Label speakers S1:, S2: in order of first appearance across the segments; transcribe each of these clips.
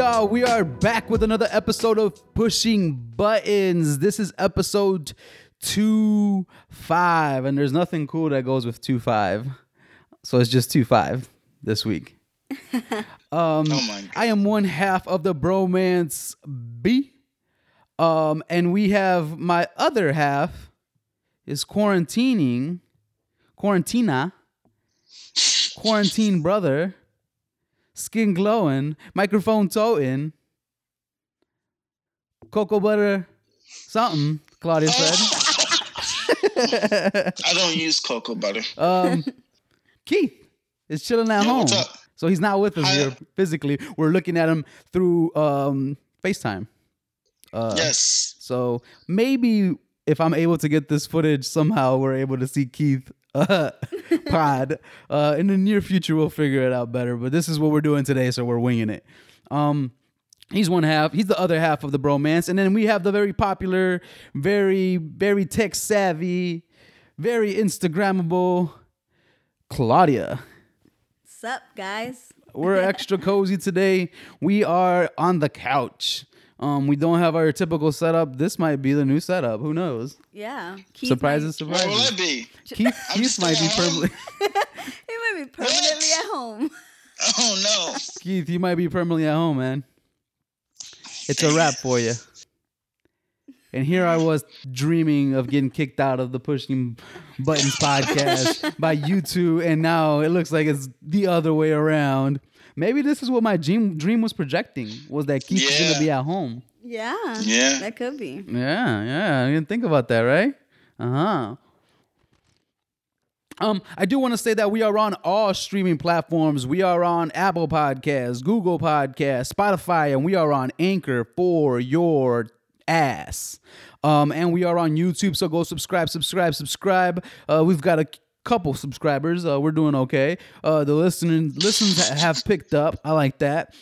S1: up, y'all? We are back with another episode of Pushing Buttons. This is episode two five, and there's nothing cool that goes with two five, so it's just two five this week.
S2: oh.
S1: I am one half of the bromance B, um, and we have my other half is quarantining, quarantina, quarantine brother, skin glowing, microphone toting, cocoa butter, something. Claudia said.
S2: I don't use cocoa butter.
S1: Um, Keith is chilling at
S2: Yo,
S1: home, so he's not with us here physically. We're looking at him through um FaceTime. Uh,
S2: yes.
S1: So maybe if I'm able to get this footage somehow, we're able to see Keith uh, pod. Uh, in the near future, we'll figure it out better. But this is what we're doing today, so we're winging it. Um, he's one half. He's the other half of the bromance, and then we have the very popular, very very tech savvy, very Instagrammable Claudia.
S3: Sup, guys?
S1: We're extra cozy today. We are on the couch. Um, we don't have our typical setup. This might be the new setup. Who knows?
S3: Yeah. Keith
S1: surprises,
S3: Might,
S2: Where will I be?
S1: Keith, Keith might be permanently.
S3: he might be permanently at home.
S2: Oh no.
S1: Keith, you might be permanently at home, man. It's a wrap for you. And here I was dreaming of getting kicked out of the Pushing Buttons podcast by you two, and now it looks like it's the other way around. Maybe this is what my dream dream was projecting was that Keith is
S2: Yeah.
S1: gonna be at home.
S3: Yeah.
S2: Yeah.
S3: That could be.
S1: Yeah, yeah. I didn't think about that, right? Uh huh. Um, I do want to say that we are on all streaming platforms. We are on Apple Podcasts, Google Podcasts, Spotify, and we are on Anchor for your ass. Um, and we are on YouTube, so go subscribe, subscribe, subscribe. Uh, we've got a couple subscribers. Uh, we're doing okay. Uh, the listening listens have picked up. I like that.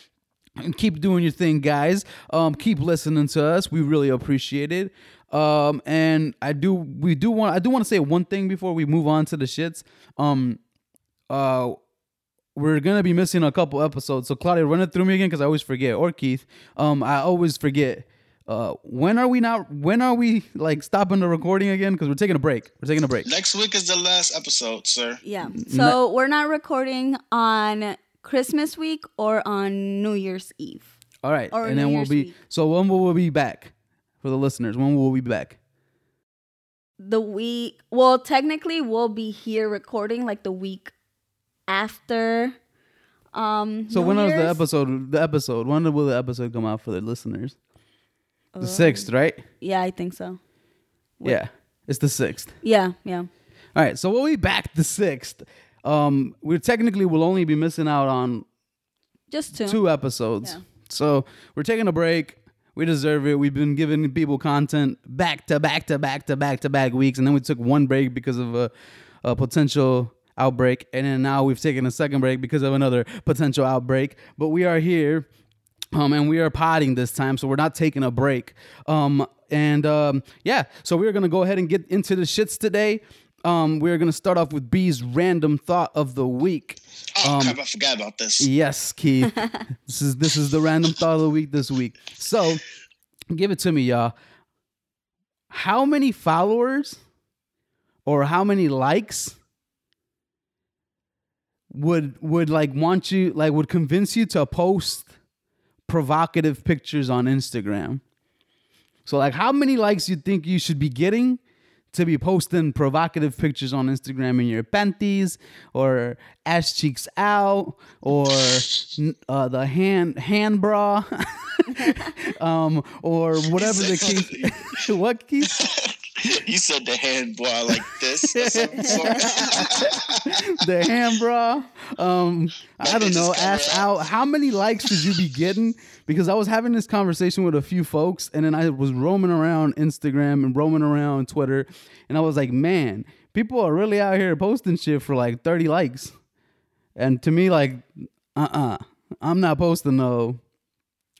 S1: And keep doing your thing, guys. Um, keep listening to us. We really appreciate it. Um, and I do, we do want, I do want to say one thing before we move on to the shits. Um, uh, we're gonna be missing a couple episodes. So Claudia, run it through me again because I always forget. Or Keith, um, I always forget. Uh, when are we not? When are we like stopping the recording again? Because we're taking a break. We're taking a break.
S2: Next week is the last episode, sir.
S3: Yeah. So we're not recording on Christmas week or on New Year's Eve.
S1: All right,
S3: Or
S1: and then
S3: New
S1: we'll
S3: Year's
S1: be.
S3: week.
S1: So when will we be back for the listeners? When will we be back?
S3: The week, well, technically, we'll be here recording like the week after. Um,
S1: So
S3: New
S1: when was the
S3: Year's.
S1: episode? The episode. When will the episode come out for the listeners?
S3: Uh,
S1: The sixth, right?
S3: Yeah, I think so. What?
S1: Yeah, it's the sixth.
S3: Yeah, yeah.
S1: All right, so we'll be back the sixth. Um, we technically will only be missing out on
S3: Just two.
S1: two episodes.
S3: Yeah.
S1: So we're taking a break. We deserve it. We've been giving people content back to back to back to back to back weeks, and then we took one break because of a, a potential outbreak, and then now we've taken a second break because of another potential outbreak. But we are here, um, and we are potting this time, so we're not taking a break. Um, and um, yeah, so we're gonna go ahead and get into the shits today. Um, we're gonna start off with B's random thought of the week.
S2: Oh
S1: Um,
S2: crap, I forgot about this.
S1: Yes, Keith. this is this is the random thought of the week this week. So, give it to me, y'all. How many followers or how many likes would would like want you like would convince you to post provocative pictures on Instagram? So like how many likes you think you should be getting to be posting provocative pictures on Instagram in your panties or ass cheeks out or uh, the hand hand bra um, or whatever the case. what Keith?
S2: you said the hand boy like this. or something, sort of.
S1: the hand bra. Um, I don't know.
S2: Ask
S1: out. How many likes should you be getting? Because I was having this conversation with a few folks, and then I was roaming around Instagram and roaming around Twitter, and I was like, man, people are really out here posting shit for like thirty likes, and to me, like, uh, uh-uh. uh, i am not posting no.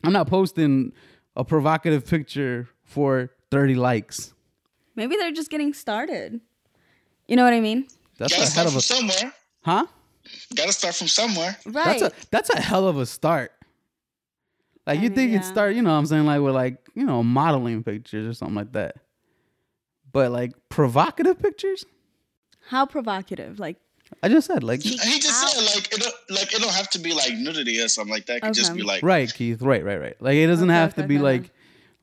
S1: I'm not posting a provocative picture for thirty likes.
S3: Maybe they're just getting started. You know what I mean?
S1: That's
S2: Gotta
S1: a hell of a
S2: somewhere.
S1: huh.
S2: Gotta start from somewhere.
S3: Right.
S1: That's a that's a hell of a start. Like
S3: I
S1: you
S3: mean,
S1: think it start, you know what I'm saying, like with like, you know, modeling pictures or something like that. But like provocative pictures?
S3: How provocative? Like,
S1: I just said like
S2: He just
S3: Out.
S2: said like it don't, like it don't have to be like nudity or something like that. It could just be like
S1: right, Keith, right, right, right. Like it doesn't
S3: Okay,
S1: have to
S3: okay,
S1: be
S3: okay,
S1: like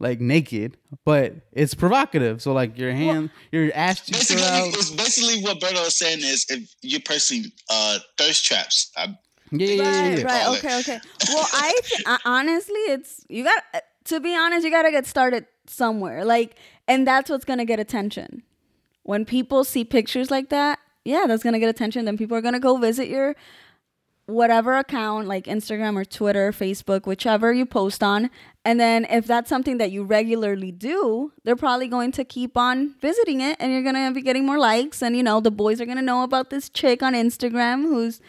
S1: like naked, but it's provocative. So like your hand, your ass cheeks
S2: basically,
S1: are out.
S2: it's basically what Berto is saying is if you're personally uh, thirst traps. I,
S1: Yeah, yeah, yeah,
S3: right,
S1: yeah.
S3: right, okay, okay. Well, I th- uh, honestly, it's you got to be honest. You got to get started somewhere, like, and that's what's gonna get attention. When people see pictures like that, yeah, that's gonna get attention. Then people are gonna go visit your whatever account, like Instagram or Twitter, Facebook, whichever you post on. And then if that's something that you regularly do, they're probably going to keep on visiting it and you're going to be getting more likes. And, you know, the boys are going to know about this chick on Instagram who's,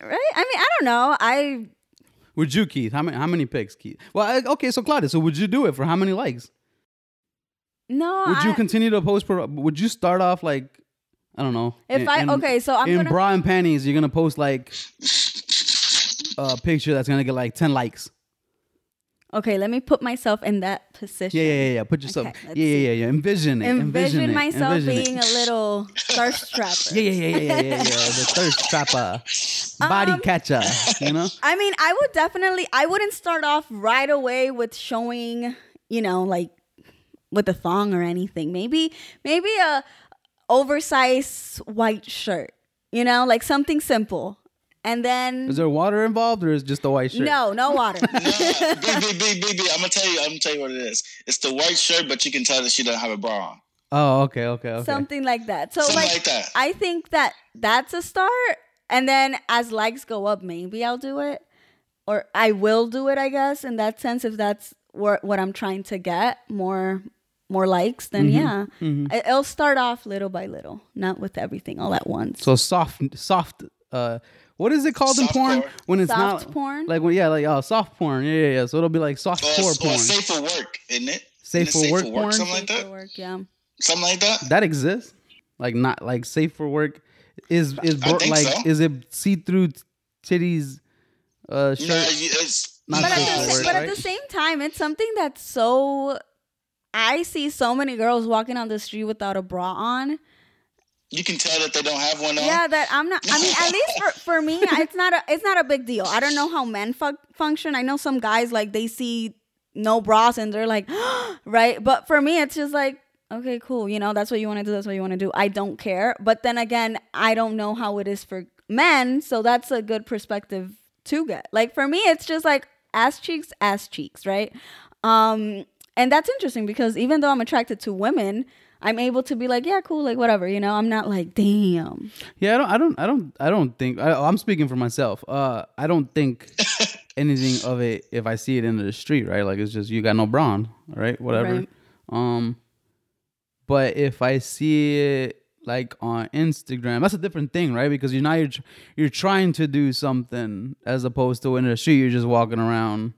S3: right? I mean, I don't know. I,
S1: Would you, Keith? How many how many pics, Keith? Well, I- okay, so Claudia, so would you do it for how many likes?
S3: no.
S1: Would you continue to post? Per, would you start off like I don't know?
S3: If
S1: in-
S3: I-
S1: in-
S3: okay, so I'm
S1: in
S3: gonna-
S1: bra and panties, you're gonna post like a picture that's gonna get like ten likes.
S3: Okay, let me put myself in that position.
S1: Yeah, yeah, yeah. yeah. Put yourself.
S3: Okay,
S1: yeah, yeah, yeah, yeah. Envision it.
S3: Envision,
S1: Envision,
S3: myself
S1: Envision
S3: being
S1: it.
S3: a little thirst trapper.
S1: Yeah, yeah, yeah, yeah, yeah, yeah, yeah. The thirst trapper, body
S3: Um,
S1: catcher. You know.
S3: I mean, I would definitely. I wouldn't start off right away with showing, you know, like with a thong or anything. Maybe, maybe a oversized white shirt. You know, like something simple, and then
S1: Is there water involved, or is it just a white shirt?
S3: no, no water.
S2: Nah, BB, BB, BB, I'm gonna tell you. I'm gonna tell you what it is. It's the white shirt, but you can tell that she doesn't have a bra on.
S1: Oh, okay, okay, okay.
S3: something like that. So
S2: Something
S3: like,
S2: like that.
S3: I think that that's a start, and then as likes go up, maybe I'll do it, or I will do it. I guess in that sense, if that's what what I'm trying to get more more likes, then yeah, I- it'll start off little by little, not with everything all at once.
S1: So soft, soft. Uh, what is it called in porn
S2: porn.
S1: when it's
S3: Soft
S1: not
S3: porn?
S1: Like when yeah, like oh, soft porn. Yeah, yeah, yeah. So it'll be like soft
S2: Or,
S1: core
S2: or
S1: porn.
S2: safe for work, isn't it?
S1: Safe
S2: Isn't it
S1: for work porn?
S2: something like
S3: For
S2: that.
S3: work, yeah.
S2: Something like that.
S1: That exists. Like not like safe for work. Is is
S2: I
S1: bro-
S2: think
S1: like
S2: so.
S1: is it see through titties? Uh, shirt.
S2: No, it's
S1: Not
S3: But,
S1: safe
S3: at
S1: for
S3: the,
S1: work,
S3: but
S1: right?
S3: at the same time, it's something that's so. I see so many girls walking on the street without a bra on.
S2: You can tell that they don't have one on.
S3: Yeah, that I'm not. I mean, at least for, for me, it's not a it's not a big deal. I don't know how men fu- function. I know some guys like they see no bras and they're like, right. But for me, it's just like, okay, cool. You know, that's what you want to do. That's what you want to do. I don't care. But then again, I don't know how it is for men, so that's a good perspective to get. Like for me, it's just like ass cheeks, ass cheeks, right? Um, and that's interesting because even though I'm attracted to women. I'm able to be like, yeah, cool, like whatever, you know. I'm not like, damn,
S1: Yeah, I don't, I don't, I don't, I don't think. I, I'm speaking for myself. Uh, I don't think anything of it if I see it in the street, right? Like it's just you got no brawn, right? Whatever.
S3: Right.
S1: Um, but if I see it like on Instagram, that's a different thing, right? Because you're now you're you're trying to do something as opposed to in the street you're just walking around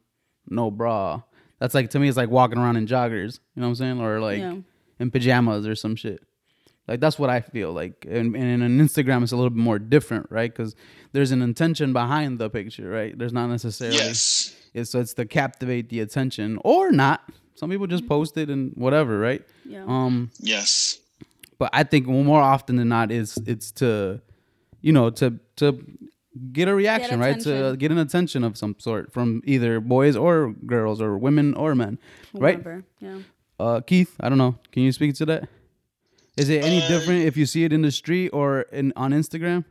S1: no bra. That's like to me, it's like walking around in joggers. You know what I'm saying? Or like
S3: Yeah.
S1: In pajamas or some shit. Like that's what I feel like, and, and in Instagram it's a little bit more different, right? Because there's an intention behind the picture, right? There's not necessarily
S2: Yes.
S1: it's so it's to captivate the attention or not. Some people just post it and whatever, right?
S3: Yeah.
S1: Um,
S2: Yes.
S1: but I think more often than not, it's it's to, you know, to to get a reaction, right? To get an attention of some sort from either boys or girls or women or men, right?
S3: Yeah.
S1: Uh, Keith, I don't know. Can you speak to that? Is it any
S2: Uh,
S1: different if you see it in the street or in on Instagram?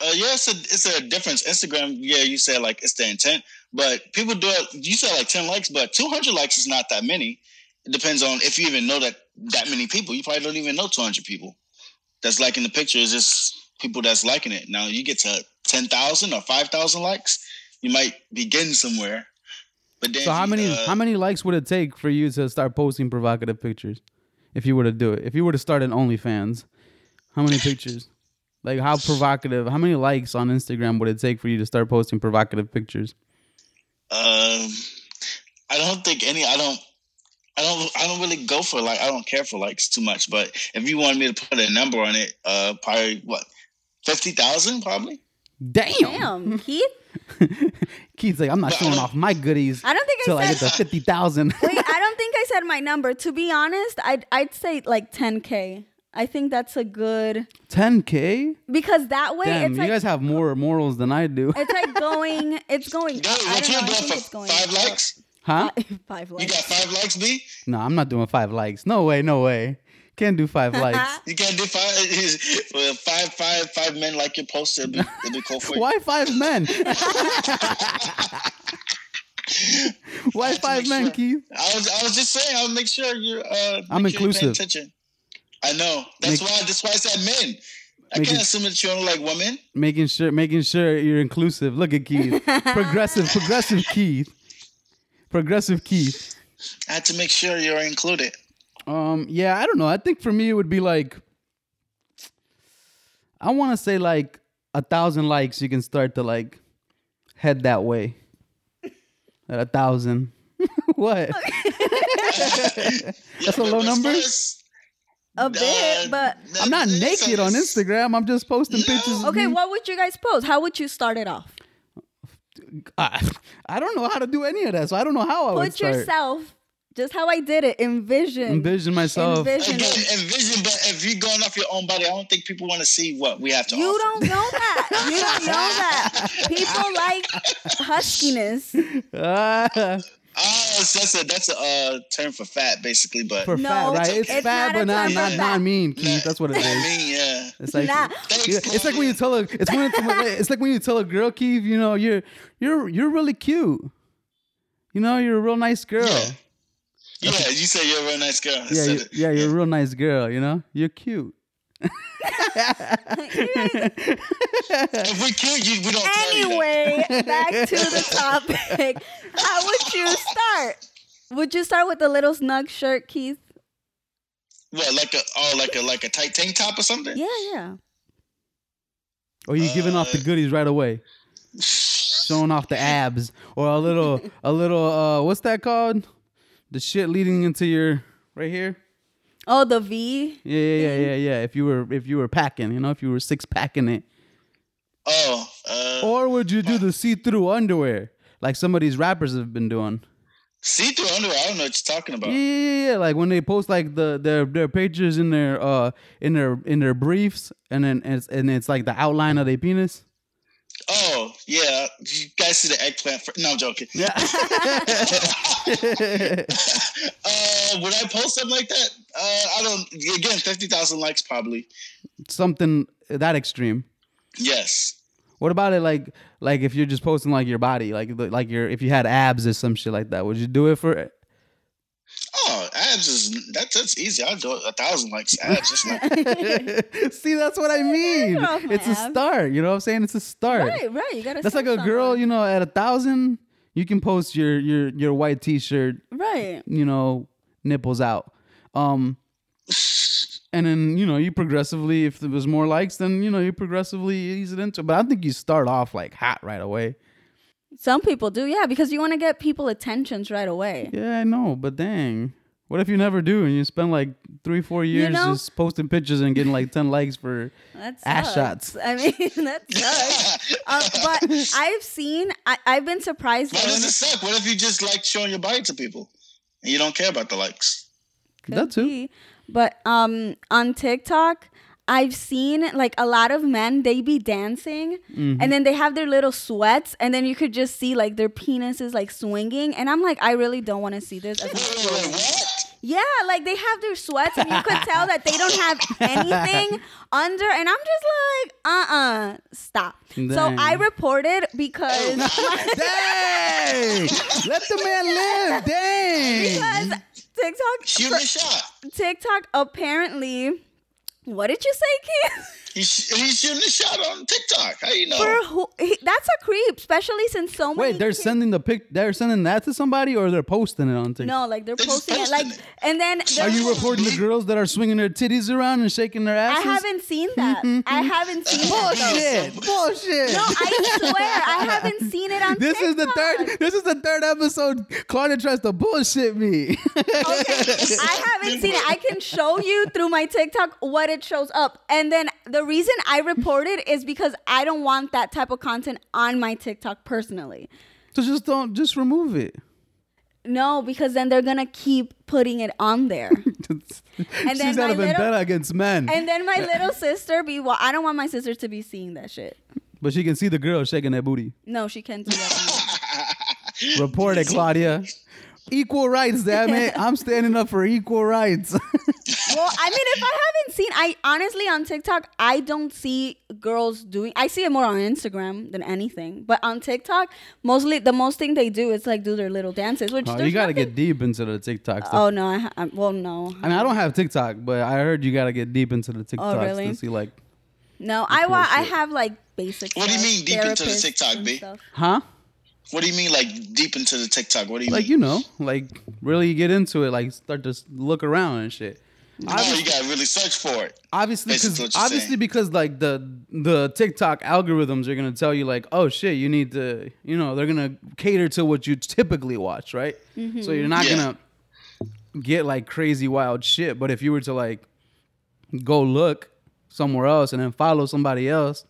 S2: Uh, yeah, it's a it's a difference. Instagram, yeah, you said like it's the intent, but people do it. You said like ten likes, but two hundred likes is not that many. It depends on if you even know that that many people. You probably don't even know two hundred people that's liking the picture. It's just people that's liking it. Now you get to ten thousand or five thousand likes, you might begin somewhere. But then,
S1: So how many
S2: uh,
S1: how many likes would it take for you to start posting provocative pictures? If you were to do it, if you were to start an OnlyFans, how many pictures? Like how provocative? How many likes on Instagram would it take for you to start posting provocative pictures?
S2: Um, I don't think any. I don't. I don't. I don't really go for like. I don't care for likes too much. But if you wanted me to put a number on it, uh, probably what fifty thousand, probably.
S1: Damn.
S3: Damn, Keith.
S1: Keith's like, I'm not showing off my goodies
S3: I don't think I
S1: till I get
S3: said-
S1: to fifty thousand.
S3: Wait, I don't think I said my number. To be honest, I'd I'd say like 10k. I think that's a good
S1: 10k.
S3: because that way
S1: Damn,
S3: it's
S1: you
S3: like
S1: guys have more morals than I do.
S3: it's like going. It's going.
S2: Yo,
S3: I
S2: what
S3: don't
S2: you
S3: know. I think
S2: for
S3: it's going
S2: five likes?
S1: Huh?
S3: Five, five
S2: You got five likes, B?
S1: No, I'm not doing five likes. No way, no way. Can't do five likes.
S2: You can't do five. Five, five, five men like your post. It'd be, it'd be cool for you.
S1: Why five men? Why five men,
S2: sure.
S1: Keith?
S2: I was, I was just saying. I'll make sure you're. Uh,
S1: I'm
S2: sure you're
S1: inclusive.
S2: attention. I know. That's
S1: Make-
S2: why. That's why I said men. I
S1: Make
S2: can't assume that you only like women.
S1: Making sure, making sure you're inclusive. Look at Keith, progressive, progressive Keith, progressive Keith.
S2: I had to make sure you're included.
S1: Um, yeah, I don't know. I think for me it would be like, I want to say like a thousand likes. You can start to like head that way. At a thousand, what? That's a low number.
S2: far as-
S3: a bit, but
S1: I'm not
S2: it's-
S1: naked on Instagram. I'm just posting
S2: No.
S1: pictures. of
S3: okay.
S1: me.
S3: What would you guys post? How would you start it off?
S1: I, I don't know how to do any of that, so I don't know how I would
S3: Put
S1: start.
S3: yourself just how I did it. Envision.
S1: Envision myself.
S3: Envision
S2: Again, envision, but if you're going off your own body, I don't think people want to see what we have to
S3: You
S2: offer.
S3: don't know that. You don't know that. People like huskiness.
S1: Ah,
S2: Oh, so that's a that's a uh, term for fat, basically. But
S1: for
S3: No,
S1: fat, right? It's,
S3: it's
S1: fat,
S3: not
S1: but not
S3: term
S1: not,
S3: fat.
S1: not mean, Keith. That's what it
S2: I
S1: is.
S2: mean, yeah.
S1: It's like
S3: Nah.
S1: Yeah, it's like when you tell a it's when it's, it's like when you tell a girl, Keith, you know, you're you're you're really cute. You know, you're a real nice girl.
S2: Yeah. Yeah, you say you're a real nice girl. I
S1: Yeah, you,
S2: it.
S1: yeah, you're a real nice girl. You know, you're cute.
S2: If we kill you, we don't tell you that.
S3: Anyway, back to the topic. How would you start? Would you start with a little snug shirt, Keith?
S2: What, like a oh, like a like a tight tank top or something?
S3: Yeah, yeah.
S1: Or you giving off the
S2: Uh,
S1: goodies right away, showing off the abs, or a little a little uh, what's that called? The shit leading into your right here.
S3: Oh, the V.
S1: Yeah, yeah, yeah, yeah, yeah. If you were if you were packing, you know, if you were six packing it.
S2: Oh, uh,
S1: Or would you do the see-through underwear like some of these rappers have been doing?
S2: see-through underwear. I don't know what you're talking about.
S1: Yeah, yeah, yeah. Like when they post like the their their pictures in their uh in their in their briefs, and then it's and it's like the outline of their penis.
S2: Oh, yeah. You guys see the eggplant? no, I'm joking.
S1: Yeah.
S2: Uh, would I post something like that? Uh, I don't. Again, fifty thousand likes probably.
S1: Something that extreme.
S2: Yes.
S1: What about it like like if you're just posting like your body, like like your if you had abs or some shit like that, would you do it for it?
S2: Abs is that's that's easy. I'll do a thousand likes. Abs. It's not,
S1: See, that's what I mean.
S3: get off
S1: It's a start. You know what I'm saying? It's a start.
S3: Right, right. You gotta.
S1: That's like
S3: sell
S1: a girl, you know, at a thousand, you can post your your your white t-shirt,
S3: Right.
S1: you know, nipples out. Um and then, you know, you progressively if there was more likes, then you know, you progressively ease it into. But I think you start off like hot right away.
S3: Some people do, yeah, because you want to get people attentions right away.
S1: Yeah, I know, but dang. What if you never do and you spend like three, four years
S3: know-
S1: just posting pictures and getting like ten likes for Ass shots.
S3: I mean, that sucks. um, but I've seen, I, I've been surprised.
S2: Why does it suck? What if you just like showing your body to people and you don't care about the likes?
S3: Could
S1: that too.
S3: be. But um on TikTok, I've seen like a lot of men they be dancing
S1: Mm-hmm.
S3: and then they have their little sweats and then you could just see like their penises like swinging and I'm like I really don't want to see this as Yeah, like they have their sweats and you could tell that they don't have anything under and I'm just like uh-uh stop. So
S1: Dang.
S3: I reported because
S1: Dang! Let the man live. Dang!
S3: because TikTok
S2: Shoot a shot.
S3: TikTok apparently what did you say, Keith?
S2: He's, he's shooting a shot on TikTok. How you know?
S3: For who? He, that's a creep, especially since so many.
S1: Wait, they're
S3: kids-
S1: sending the pic. They're sending that to somebody, or they're posting it on TikTok.
S3: No, like they're
S2: They just
S3: posting it, like,
S2: posted it.
S3: and then
S1: Are
S3: they're-
S1: you reporting the girls that are swinging their titties around and shaking their ass?
S3: I
S1: asses?
S3: haven't seen that. Mm-hmm, mm-hmm. I haven't seen that. though.
S1: Bullshit! Bullshit!
S3: No, I swear I haven't seen it on.
S1: this is the
S3: TikTok.
S1: third. This is the third episode. Claudia tries to bullshit me.
S3: Okay, I haven't seen it. I can show you through my TikTok what it shows up, and then the the reason I report it is because I don't want that type of content on my TikTok personally.
S1: So just don't just remove it.
S3: No, because then they're gonna keep putting it on there.
S1: She's
S3: then
S1: got
S3: my
S1: a
S3: little-
S1: vendetta against men.
S3: and then my little sister be well, I don't want my sister to be seeing that shit.
S1: but she can see the girl shaking that booty.
S3: No, she can't do that.
S1: Report it, Claudia. Equal rights, damn it. I'm standing up for equal rights.
S3: Well, I mean, if I haven't seen, I honestly on TikTok, I don't see girls doing. I see it more on Instagram than anything, but on TikTok, mostly the most thing they do is like do their little dances, which
S1: Oh, you got to
S3: nothing-
S1: get deep into the TikTok stuff.
S3: Oh no, I, I um, well no,
S1: I mean, I don't have TikTok, but I heard you got to get deep into the oh, TikToks
S3: Oh, really?
S1: to see like,
S3: no. I wa- I have like basic.
S2: What do you mean deep into the
S3: therapists
S2: TikTok,
S3: and
S2: B?
S3: stuff.
S1: huh?
S2: What do you mean, like deep into the TikTok? What do you
S1: Like
S2: mean?
S1: you know, like really get into it, like start to look around and shit.
S2: No, you gotta really search for it.
S1: obviously because obviously
S2: saying.
S1: because like the the TikTok algorithms are gonna tell you like oh shit you need to you know they're gonna cater to what you typically watch right so you're not
S2: Yeah.
S1: gonna get like crazy wild shit but if you were to like go look somewhere else and then follow somebody else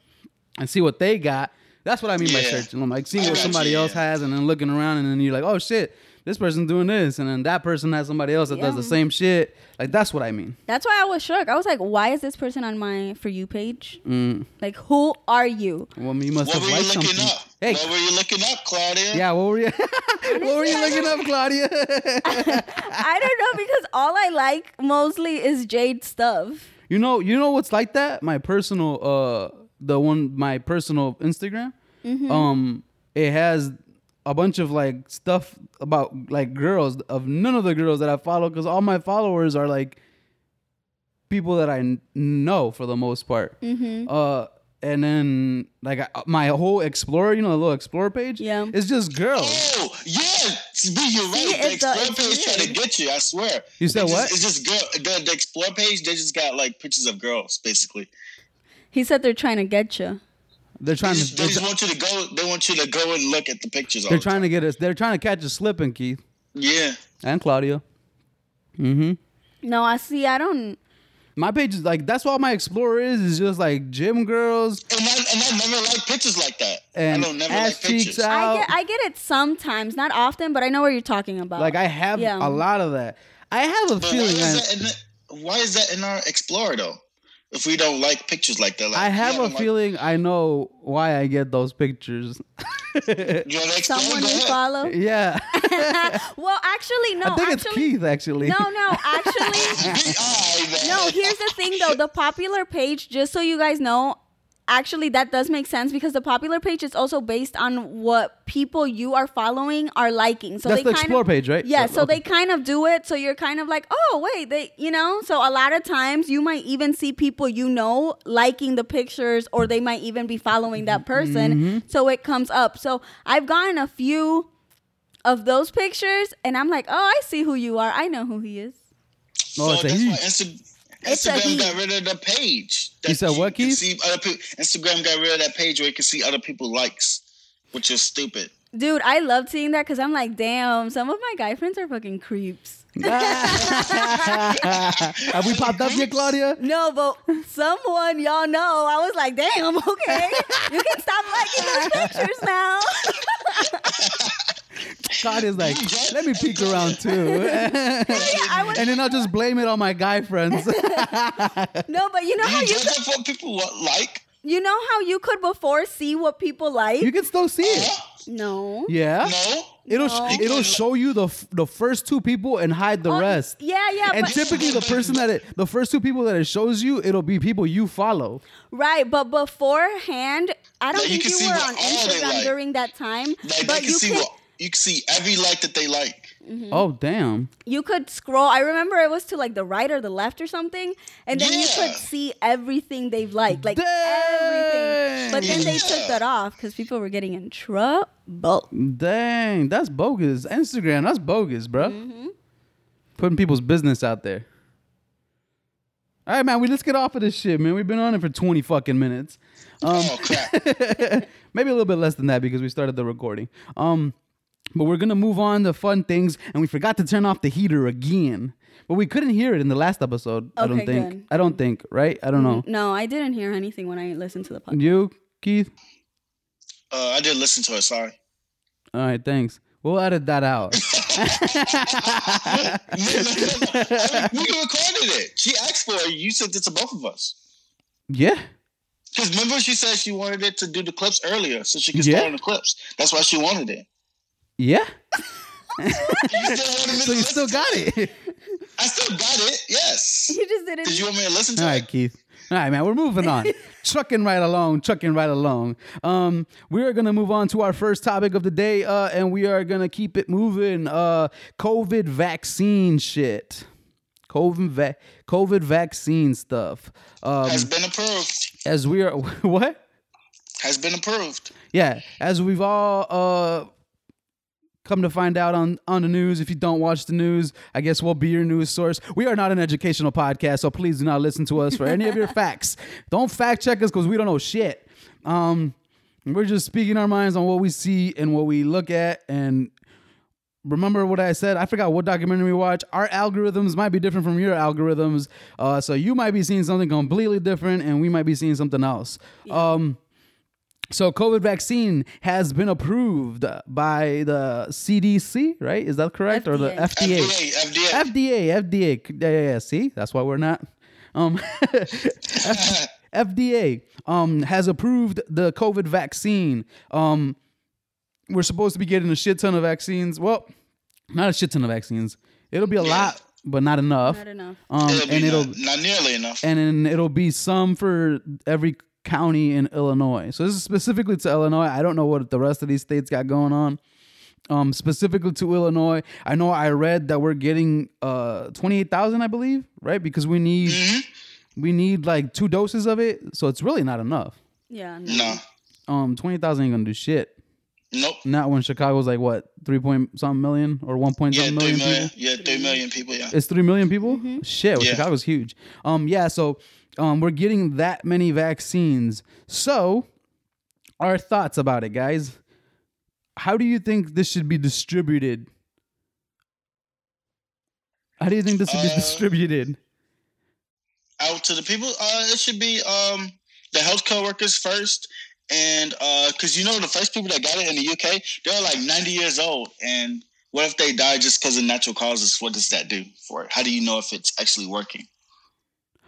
S1: and see what they got that's what I mean by searching I'm like seeing what somebody
S2: you,
S1: else has and then looking around and then you're like oh shit this person's doing this and then that person has somebody else that does the same shit like that's what I mean
S3: That's why I was shook. I was like, why is this person on my for you page?
S1: Mm.
S3: Like, who are you?
S1: well you must
S2: What
S1: have
S2: were you
S1: liked
S2: looking
S1: something
S2: up?
S1: hey
S2: What were you looking up, Claudia?
S1: Yeah, what were you? what were you looking up, Claudia?
S3: I don't know because all I like mostly is Jade stuff.
S1: you know, you know what's like that? My personal, uh, the one, my personal Instagram. Um, it has a bunch of like stuff about like girls of none of the girls that I follow because all my followers are like people that I kn- know for the most part. Uh. And then, like I- my whole explorer, you know, the little explorer page,
S3: Yeah.
S1: it's just girls.
S2: Oh, yeah. B, you're right.
S3: See,
S2: the
S3: it's the-
S2: explore
S3: it's
S2: page trying to get you. I swear.
S1: You said
S2: It's just-
S1: what?
S2: It's just girl. The, the explore page. They just got like pictures of girls, basically.
S3: He said they're trying to get you.
S1: They're
S2: They
S1: trying
S2: just,
S1: to,
S2: they just want you to go. They want you to go and look at the pictures.
S1: They're
S2: the
S1: trying
S2: time.
S1: to get us. They're trying to catch us slipping, Keith.
S2: Yeah.
S1: and Claudia. Mm-hmm.
S3: No, I see. I don't.
S1: My page is like that's all my explorer is is just like gym girls
S2: And I, and I never like pictures like that.
S1: and
S2: I don't never
S1: ass
S2: like
S1: cheeks
S2: pictures.
S1: out.
S3: I get. I get it sometimes, not often, but I know what you're talking about.
S1: like I have
S3: Yeah.
S1: a lot of that. I have a
S2: But why
S1: feeling.
S2: is,
S1: I,
S2: that in the, why is that in our Explorer though? If we don't like pictures like that, like,
S1: I have
S2: yeah,
S1: a
S2: don't like-
S1: feeling I know why I get those pictures.
S2: You want to explain?
S3: someone you follow.
S1: yeah,
S3: well, actually, no.
S1: I think it's Keith actually.
S3: No, no, actually.
S2: Alright, man.
S3: No, here's the thing though. The popular page, just so you guys know, actually that does make sense because the popular page is also based on what people you are following are liking. So
S1: That's
S3: they
S1: the
S3: kind
S1: explore
S3: of,
S1: page, right?
S3: Yeah,
S1: Yeah,
S3: so
S1: okay.
S3: they kind of do it so you're kind of like, "Oh, wait, they, you know." So a lot of times you might even see people you know liking the pictures or they might even be following that person.
S1: Mm-hmm.
S3: So it comes up. So I've gotten a few of those pictures and I'm like, "Oh, I see who you are. I know who he is."
S1: Oh,
S2: so that's why Insta-
S3: It's a.
S2: Instagram got rid of the page.
S1: You said what,
S2: can
S1: Keith?
S2: See other people, Instagram got rid of that page where you can see other people likes, which is stupid.
S3: Dude, I love seeing that because I'm like, damn, some of my guy friends are fucking creeps.
S1: Have we popped up yet, Claudia?
S3: No, but someone y'all know, I was like, damn, okay, you can stop liking those pictures now.
S1: Claudia's like, let me peek around too,
S3: I was,
S1: and then I'll just blame it on my guy friends.
S3: no, but you know how
S2: You
S3: you
S2: judge
S3: could,
S2: what people wa- like.
S3: you know how you could before see what people like.
S1: you can still see it.
S3: No.
S1: Yeah.
S2: No.
S1: It'll
S3: No.
S1: it'll show you the f- the first two people and hide the
S3: Oh,
S1: rest.
S3: Yeah, yeah,
S1: And
S3: but
S1: typically the person that it the first two people that it shows you, it'll be people you follow.
S3: right, but beforehand, I don't
S2: Like,
S3: think
S2: can
S3: you, were on Instagram
S2: like.
S3: during that time.
S2: Like
S3: but
S2: they can
S3: you
S2: see
S3: can
S2: what you can see every like that they like.
S1: Oh damn.
S3: you could scroll. I remember it was to like the right or the left or something, and then you could see everything they've liked, like everything. But then they took that off because people were getting in trouble.
S1: Dang, that's bogus. Instagram, that's bogus, bro.
S3: Mm-hmm.
S1: Putting people's business out there. All right, man. We let's get off of this shit, man. We've been on it for twenty fucking minutes. Um,
S2: oh crap!
S1: maybe a little bit less than that because we started the recording. Um, But we're gonna move on to fun things, and we forgot to turn off the heater again. But we couldn't hear it in the last episode. I don't think.
S3: good.
S1: I don't think. Right? I don't know.
S3: No, I didn't hear anything when I listened to the podcast.
S1: You, Keith?
S2: Uh, I did listen to it. Sorry.
S1: All right, thanks. We'll edit that out.
S2: No, no, no, no. I mean, we recorded it. She asked for it. You sent it to both of us.
S1: yeah.
S2: Because remember, she said she wanted it to do the clips earlier, so she could
S1: Yeah.
S2: start on the clips. That's why she wanted it.
S1: Yeah.
S2: You still wanted me
S1: So you still got it.
S2: I still got it. Yes.
S3: You just didn't.
S2: Did you want me to listen to
S1: All
S2: it?
S1: right, Keith. All right, man. We're moving on. trucking right along, trucking right along. Um, we are gonna move on to our first topic of the day, uh, and we are gonna keep it moving. Uh, COVID vaccine shit. COVID va- COVID vaccine stuff. Um,
S2: Has been approved.
S1: as we are what?
S2: Has been approved.
S1: Yeah, as we've all uh come to find out on on the news. If you don't watch the news i guess we'll be your news source? We are not an educational podcast so please do not listen to us for any of your facts. Don't fact check us because we don't know shit. Um we're just speaking our minds on what we see and what we look at. And remember what i said? I forgot what documentary we watch our algorithms might be different from your algorithms uh so you might be seeing something completely different and we might be seeing something else. Um so COVID vaccine has been approved by the CDC, right? Is that correct? Or the
S3: FDA.
S1: FDA?
S2: FDA. FDA.
S1: FDA, FDA. Yeah, yeah, yeah. See, that's why we're not. Um, FDA um has approved the COVID vaccine. Um, we're supposed to be getting a shit ton of vaccines. Well, not a shit ton of vaccines. It'll be a lot, but not enough.
S3: Not enough.
S1: Um,
S2: It'll be
S1: and it'll
S2: not, not nearly enough.
S1: and then it'll be some for every county in Illinois. So this is specifically to Illinois. I don't know what the rest of these states got going on. Um, specifically to Illinois, I know I read that we're getting uh twenty eight thousand, I believe, right? Because we need
S2: Mm-hmm.
S1: we need like two doses of it, so it's really not enough.
S3: Yeah. No.
S2: no.
S1: Um, twenty thousand ain't gonna do shit.
S2: Nope.
S1: Not when Chicago's like what three point something million or one point
S2: Yeah,
S1: something
S2: three
S1: million
S2: million.
S1: people.
S2: Yeah, three million people. Yeah.
S1: It's three million people. Shit, well,
S2: Yeah.
S1: Chicago's huge. Um, yeah. So, um, we're getting that many vaccines. So, our thoughts about it, guys. How do you think this should be distributed? How do you think this should be
S2: Uh,
S1: distributed?
S2: Out to the people. Uh, it should be um the healthcare workers first, and uh, because you know the first people that got it in the UK, they were like ninety years old, and what if they die just because of natural causes? What does that do for it? How do you know if it's actually working?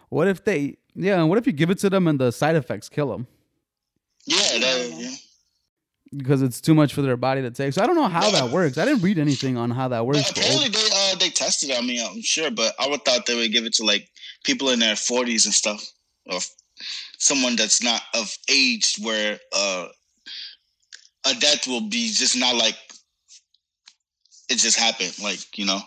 S1: What if they? Yeah. and What if you give it to them and the side effects kill them
S2: Yeah, that, yeah.
S1: because it's too much for their body to take? So I don't know how that works. I didn't read anything on how that works. for
S2: apparently they uh they tested. it, I mean, I'm sure, but I would thought they would give it to like people in their 40s and stuff, or someone that's not of age where uh a death will be just not like it just happened, like you know.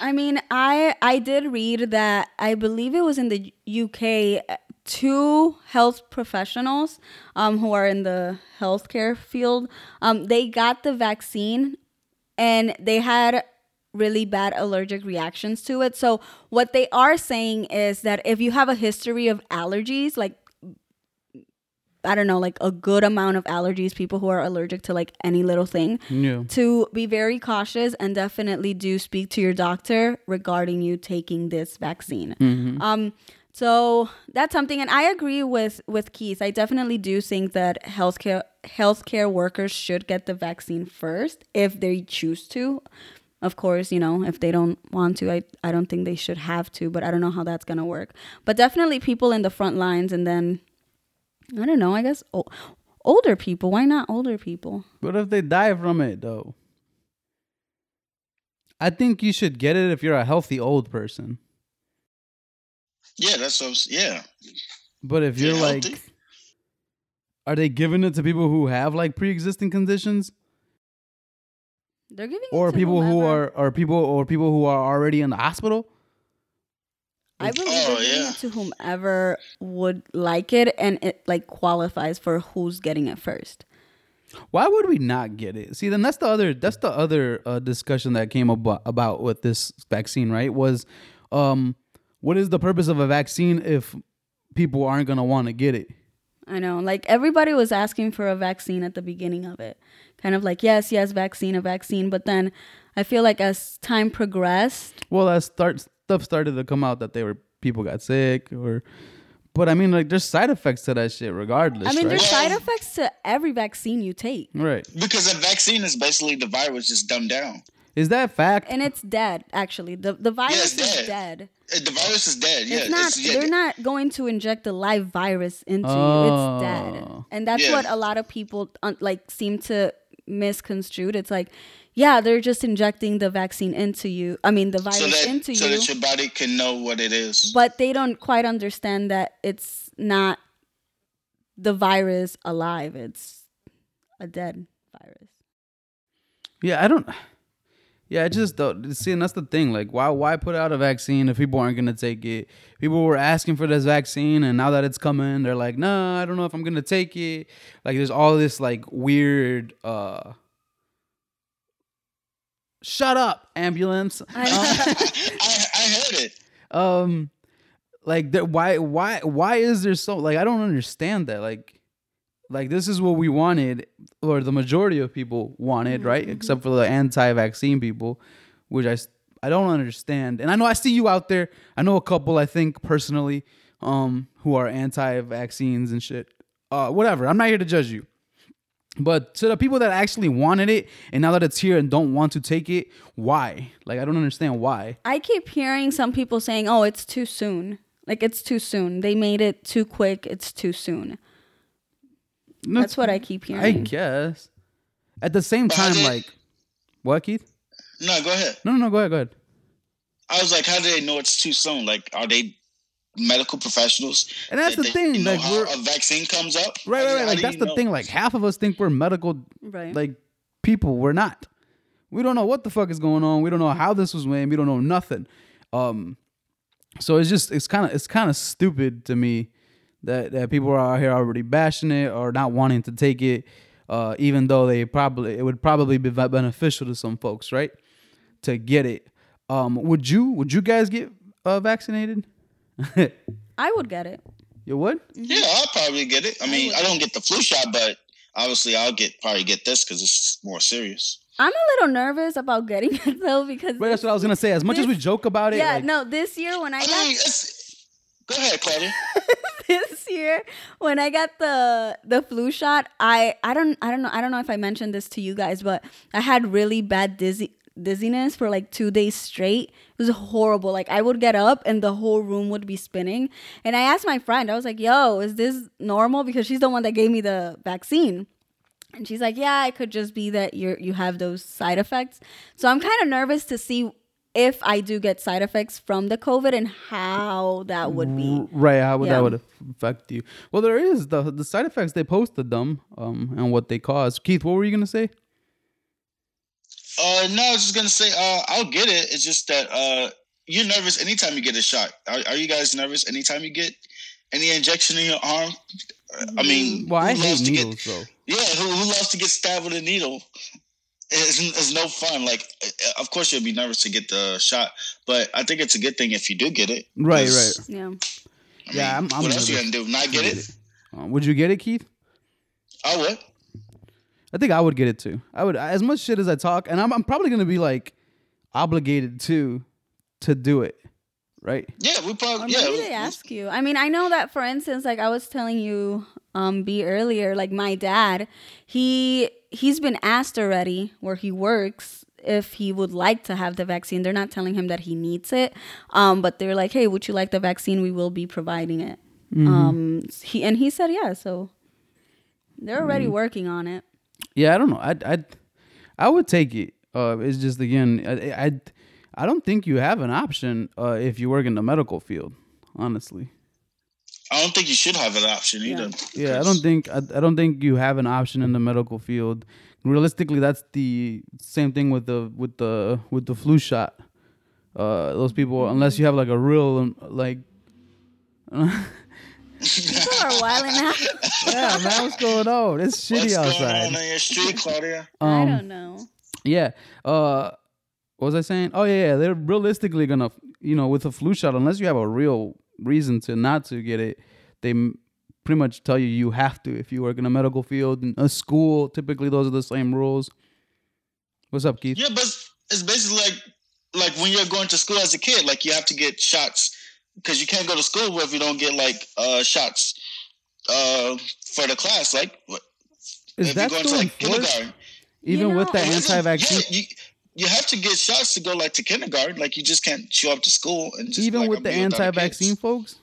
S3: I mean, I I did read that I believe it was in the UK. Two health professionals, um, who are in the healthcare field, um, they got the vaccine, and they had really bad allergic reactions to it. So what they are saying is that if you have a history of allergies, like I don't know, like a good amount of allergies, people who are allergic to like any little thing,
S1: yeah.
S3: to be very cautious and definitely do speak to your doctor regarding you taking this vaccine. Um, so that's something, and I agree with with Keith. I definitely do think that healthcare healthcare workers should get the vaccine first if they choose to. Of course, you know, if they don't want to, I, I don't think they should have to, but I don't know how that's going to work. But definitely people in the front lines and then, I don't know, I guess o- older people. Why not older people?
S1: What if they die from it though? I think you should get it if you're a healthy old person.
S2: Yeah, that's what yeah.
S1: But if
S2: Yeah,
S1: you're like
S2: healthy.
S1: are they giving it to people who have like pre-existing conditions
S3: They're giving it
S1: or
S3: to
S1: people who are or people or people who are already in the hospital?
S3: I believe
S2: Oh,
S3: they're giving
S2: yeah.
S3: it to whomever would like it and it like qualifies for who's getting it first.
S1: Why would we not get it? See, then that's the other that's the other uh, discussion that came about about with this vaccine, right? Was um what is the purpose of a vaccine if people aren't going to want to get it?
S3: I know, like everybody was asking for a vaccine at the beginning of it kind of like yes, yes, vaccine, a vaccine. But then I feel like as time progressed,
S1: Well, as start stuff started to come out that they were people got sick or, but I mean like there's side effects to that shit regardless.
S3: I mean,
S1: right?
S3: there's side effects to every vaccine you take,
S1: right.
S2: Because a vaccine is basically the virus just dumbed down.
S1: Is that fact?
S3: and it's dead. Actually, the the virus
S2: it's
S3: is
S2: dead.
S3: dead.
S2: Uh, The virus is dead. Yeah,
S3: it's not.
S2: yeah,
S3: they're not going to inject a live virus into you. It's dead,
S1: Oh.
S3: and that's
S2: Yeah.
S3: what a lot of people like seem to misconstrue. It's like, yeah, they're just injecting the vaccine into you. I mean, the virus
S2: so that
S3: into
S2: so
S3: you, So
S2: that your body can know what it is.
S3: but they don't quite understand that it's not the virus alive. It's a dead virus.
S1: Yeah, I don't. Yeah, I just don't see, and that's the thing. Like, why why put out a vaccine if people aren't gonna take it? People were asking for this vaccine, and now that it's coming, they're like, "Nah, I don't know if I'm gonna take it." Like, there's all this like weird. uh Shut up, ambulance.
S3: I,
S2: I, I heard it.
S1: um, like, there, why why why is there so like I don't understand that like. Like this is what we wanted, or the majority of people wanted, right? Except for the anti-vaccine people, which i i don't understand. And I know I see you out there. I know a couple I think personally, um, who are anti-vaccines and shit. Uh, whatever. I'm not here to judge you. But to the people that actually wanted it and now that it's here and don't want to take it, why? Like I don't understand why.
S3: I keep hearing some people saying, "Oh, it's too soon." Like it's too soon. They made it too quick. It's too soon. That's what I keep hearing.
S1: I guess. At the same
S2: But
S1: time, like, what, Keith?
S2: No, go ahead.
S1: No, no, no. Go ahead. Go ahead.
S2: I was like, how do they know it's too soon? Like, are they medical professionals?
S1: And that's
S2: that
S1: the
S2: they-
S1: thing,
S2: you know
S1: like,
S2: how
S1: we're-
S2: a vaccine comes up.
S1: Right, right, right.
S2: how
S1: Like that's the
S2: know?
S1: thing. Like half of us think we're medical,
S3: Right.
S1: like people. We're not. We don't know what the fuck is going on. We don't know how this was made. We don't know nothing. Um, so it's just it's kind of it's kind of stupid to me that that people are out here already bashing it or not wanting to take it, uh, even though they probably it would probably be beneficial to some folks, right? To get it. Um, would you would you guys get uh, vaccinated?
S3: I would get it.
S1: you would? Mm-hmm.
S2: Yeah, I'll probably get it. I mean, I don't get the flu shot, but obviously I'll get probably get this because it's more serious.
S3: I'm a little nervous about getting it though because
S1: Right, that's what I was gonna say. As much as we joke about it,
S3: yeah,
S1: like,
S3: no, this year when I
S2: I
S3: got
S2: mean, go ahead, Claudia.
S3: this year when I got the the flu shot, I I don't I don't know I don't know if I mentioned this to you guys, but I had really bad dizzy dizziness for like 2 days straight. It was horrible. Like I would get up and the whole room would be spinning. And I asked my friend. I was like, "Yo, is this normal because she's the one that gave me the vaccine?" And she's like, "Yeah, it could just be that you you have those side effects." So I'm kind of nervous to see if I do get side effects from the COVID and how that would be.
S1: Right, how would
S3: Yeah.
S1: that would affect you? Well, there is the the side effects they posted them, um, and what they cause. Keith, what were you gonna say?
S2: Uh, no, I was just gonna say, uh, I'll get it. It's just that uh, you're nervous anytime you get a shot. Are, are you guys nervous anytime you get any injection in your arm? I mean,
S1: Well, I
S2: who
S1: hate
S2: loves to get-
S1: needles, though.
S2: Yeah, who, who loves to get stabbed with a needle? It's, it's no fun. Like, uh, of course, you'll be nervous to get the shot, but I think it's a good thing if you do get it.
S1: Right, right.
S3: Yeah.
S2: I mean,
S1: Yeah, I'm- I'm
S2: what else you gonna do? Not get it?
S1: Uh, would you get it, Keith?
S2: I would.
S1: I think I would get it too. I would as much shit as I talk, and I'm I'm probably gonna be like obligated to to do it, right?
S2: Yeah, we
S3: Or
S2: probably.
S3: maybe
S2: Yeah,
S3: they ask you. I mean, I know that for instance, like I was telling you um B earlier, like my dad, he he's been asked already where he works if he would like to have the vaccine. They're not telling him that he needs it. Um, but they're like, Hey, would you like the vaccine? We will be providing it. Um he and he said yeah, so they're already working on it.
S1: Yeah, I don't know. I I I would take it. Uh, it's just again, I, I I don't think you have an option uh, if you work in the medical field. Honestly,
S2: I don't think you should have an option either.
S1: yeah, I don't think I, I don't think you have an option in the medical field. Realistically, that's the same thing with the with the with the flu shot. Uh, those people, unless you have like a real um, like,
S3: People are wilding out.
S1: yeah, man, what's going on? It's shitty
S2: What's going
S1: outside.
S2: on on your street, Claudia?
S3: I
S1: Um,
S3: don't know.
S1: Yeah. Uh, what was I saying? Oh yeah, yeah. They're realistically gonna, you know, with a flu shot, unless you have a real reason to not to get it, they pretty much tell you you have to if you work in a medical field in a school. Typically, those are the same rules. What's up, Keith?
S2: Yeah, but it's basically like like when you're going to school as a kid, like you have to get shots because you can't go to school if you don't get like uh shots uh for the class. Like
S1: Is
S2: if
S1: that
S2: you're going
S1: still
S2: to like kindergarten,
S1: Even
S3: You
S1: with
S3: know,
S1: the anti-vaccine,
S2: Yeah, you, you have to get shots to go like to kindergarten. Like you just can't show up to school and just
S1: even
S2: like,
S1: with the anti-vaccine
S2: kids.
S1: folks.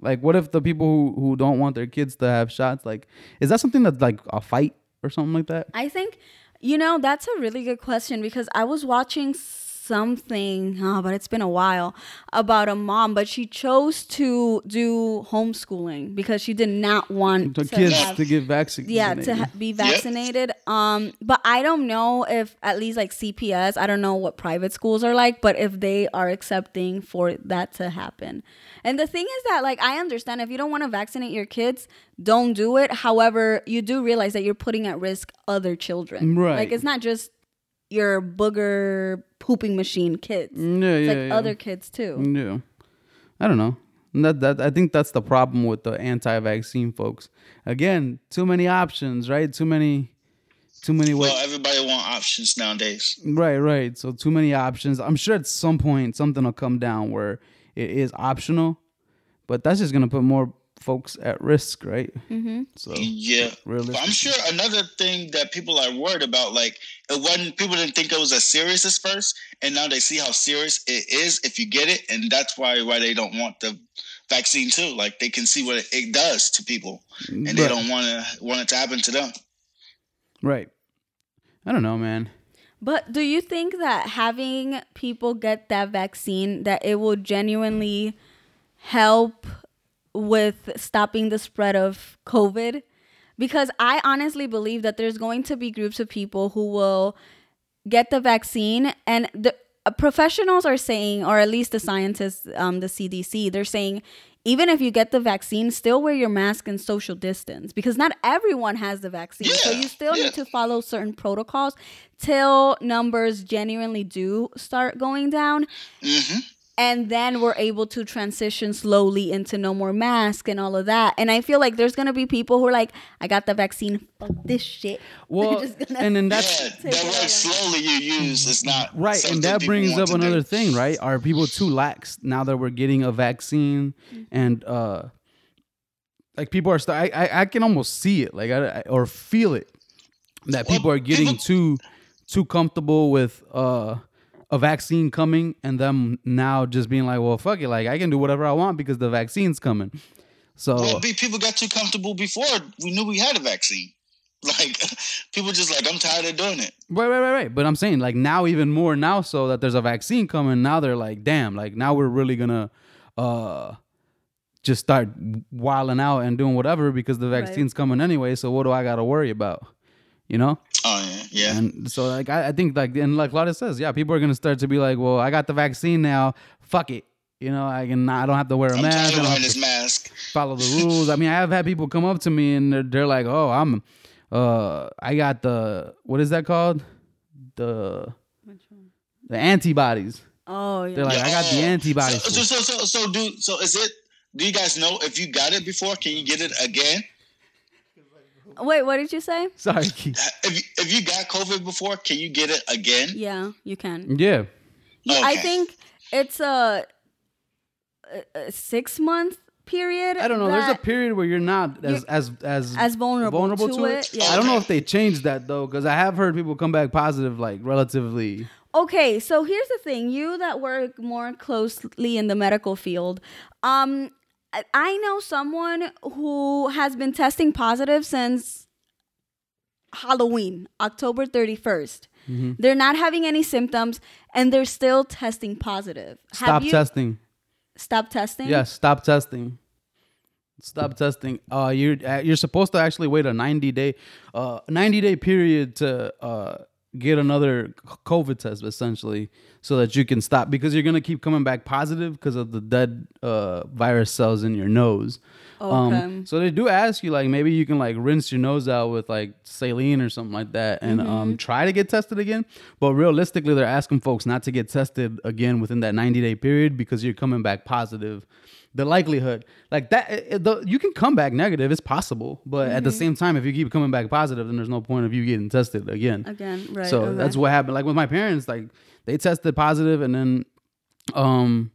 S1: Like, what if the people who, who don't want their kids to have shots? Like, is that something that's like a fight or something like that?
S3: I think, you know, that's a really good question because I was watching something, oh, but it's been a while, about a mom, but she chose to do homeschooling because she did not want
S1: The
S3: to
S1: kids
S3: have-
S1: to get vaccinated.
S3: yeah to ha- be vaccinated. Um but i don't know if at least like cps i don't know what private schools are like but if they are accepting for that to happen. And the thing is that like i understand if you don't want to vaccinate your kids don't do it. However you do realize that you're putting at risk other children.
S1: Right.
S3: like it's not just your booger pooping machine kids
S1: Yeah, yeah,
S3: it's like
S1: yeah.
S3: other kids too
S1: Yeah, I don't know. That that I think that's the problem with the anti-vaccine folks. Again, too many options, right? Too many, too many ways.
S2: Well, everybody want options nowadays.
S1: Right, right. So too many options. I'm sure at some point something will come down where it is optional, but that's just gonna put more folks at risk, right? Mm-hmm. So
S2: Yeah. But
S1: realistic.
S2: I'm sure another thing that people are worried about, like it wasn't people didn't think it was as serious as first, and now they see how serious it is if you get it, and that's why why they don't want the vaccine too. Like they can see what it, it does to people, and they don't want to want it to happen to them.
S1: right. I don't know, man.
S3: But do you think that having people get that vaccine that it will genuinely help with stopping the spread of COVID? Because I honestly believe that there's going to be groups of people who will get the vaccine and the uh, professionals are saying or at least the scientists um, the cdc they're saying even if you get the vaccine still wear your mask and social distance because not everyone has the vaccine so you still
S2: yeah.
S3: need to follow certain protocols till numbers genuinely do start going down
S2: hmm
S3: and then we're able to transition slowly into no more mask and all of that. And i feel like there's gonna be people who are like i got the vaccine fuck this shit.
S1: Well,
S3: just gonna-
S1: and then that's
S2: Yeah, that
S3: it
S2: word slowly you use is not
S1: Right, and that brings up
S2: to do.
S1: another thing, right? Are people too lax now that we're getting a vaccine? And uh like people are st- I, I I can almost see it, like I, I- or feel it that
S2: Well,
S1: people are getting
S2: people-
S1: too too comfortable with uh a vaccine coming and them now just being like, well, fuck it, like I can do whatever I want because the vaccine's coming. So
S2: Well, people got too comfortable before we knew we had a vaccine. Like people just like I'm tired of doing it.
S1: Right, right, right, right. But I'm saying like now even more now so that there's a vaccine coming. Now they're like, damn, like now we're really gonna uh just start wilding out and doing whatever because the vaccine's coming anyway. So what do I gotta worry about? You know?
S2: Oh yeah, yeah.
S1: And so like I, I think like and like Claudia says, yeah, people are gonna start to be like, well, I got the vaccine now. Fuck it. You know, I can I don't have to wear a
S2: I'm
S1: mask.
S2: tired
S1: I
S2: of
S1: don't
S2: wearing this
S1: to
S2: mask.
S1: follow the rules. I mean, I have had people come up to me and they're, they're like, "Oh, I'm, uh, I got the what is that called? The the antibodies."
S3: oh yeah
S1: They're like, "I got the antibodies."
S2: So, so, so, so, so, do so. Is it? Do you guys know if you got it before? Can you get it again?
S3: Wait what did you say
S1: Sorry, Keith.
S2: If you, if you got COVID before, can you get it again?
S3: yeah you can
S1: Yeah,
S3: Yeah, I think it's a, a, a six month period.
S1: I don't know. There's a period where you're not as as as
S3: As vulnerable to it, yeah.
S1: I don't know if they changed that though, because I have heard people come back positive, like relatively.
S3: Okay, so here's the thing: you that work more closely in the medical field, um, I- know someone who has been testing positive since Halloween, October 31st.
S1: Mm-hmm.
S3: They're not having any symptoms, and they're still testing positive.
S1: Stop
S3: you
S1: testing.
S3: Stop testing.
S1: Yes, stop testing. Stop testing. Uh, you're uh, you're supposed to actually wait a 90 day, uh, 90 day period to uh get another COVID test essentially, so that you can stop because you're gonna keep coming back positive because of the dead uh virus cells in your nose. Um,
S3: Okay.
S1: so they do ask you like maybe you can like rinse your nose out with like saline or something like that and um try to get tested again. But realistically, they're asking folks not to get tested again within that 90 day period because you're coming back positive the likelihood like that the, you can come back negative it's possible but at the
S3: Mm-hmm.
S1: same time if you keep coming back positive then there's no point of you getting tested again
S3: Again, right?
S1: so
S3: okay.
S1: that's what happened like with my parents like they tested positive and then um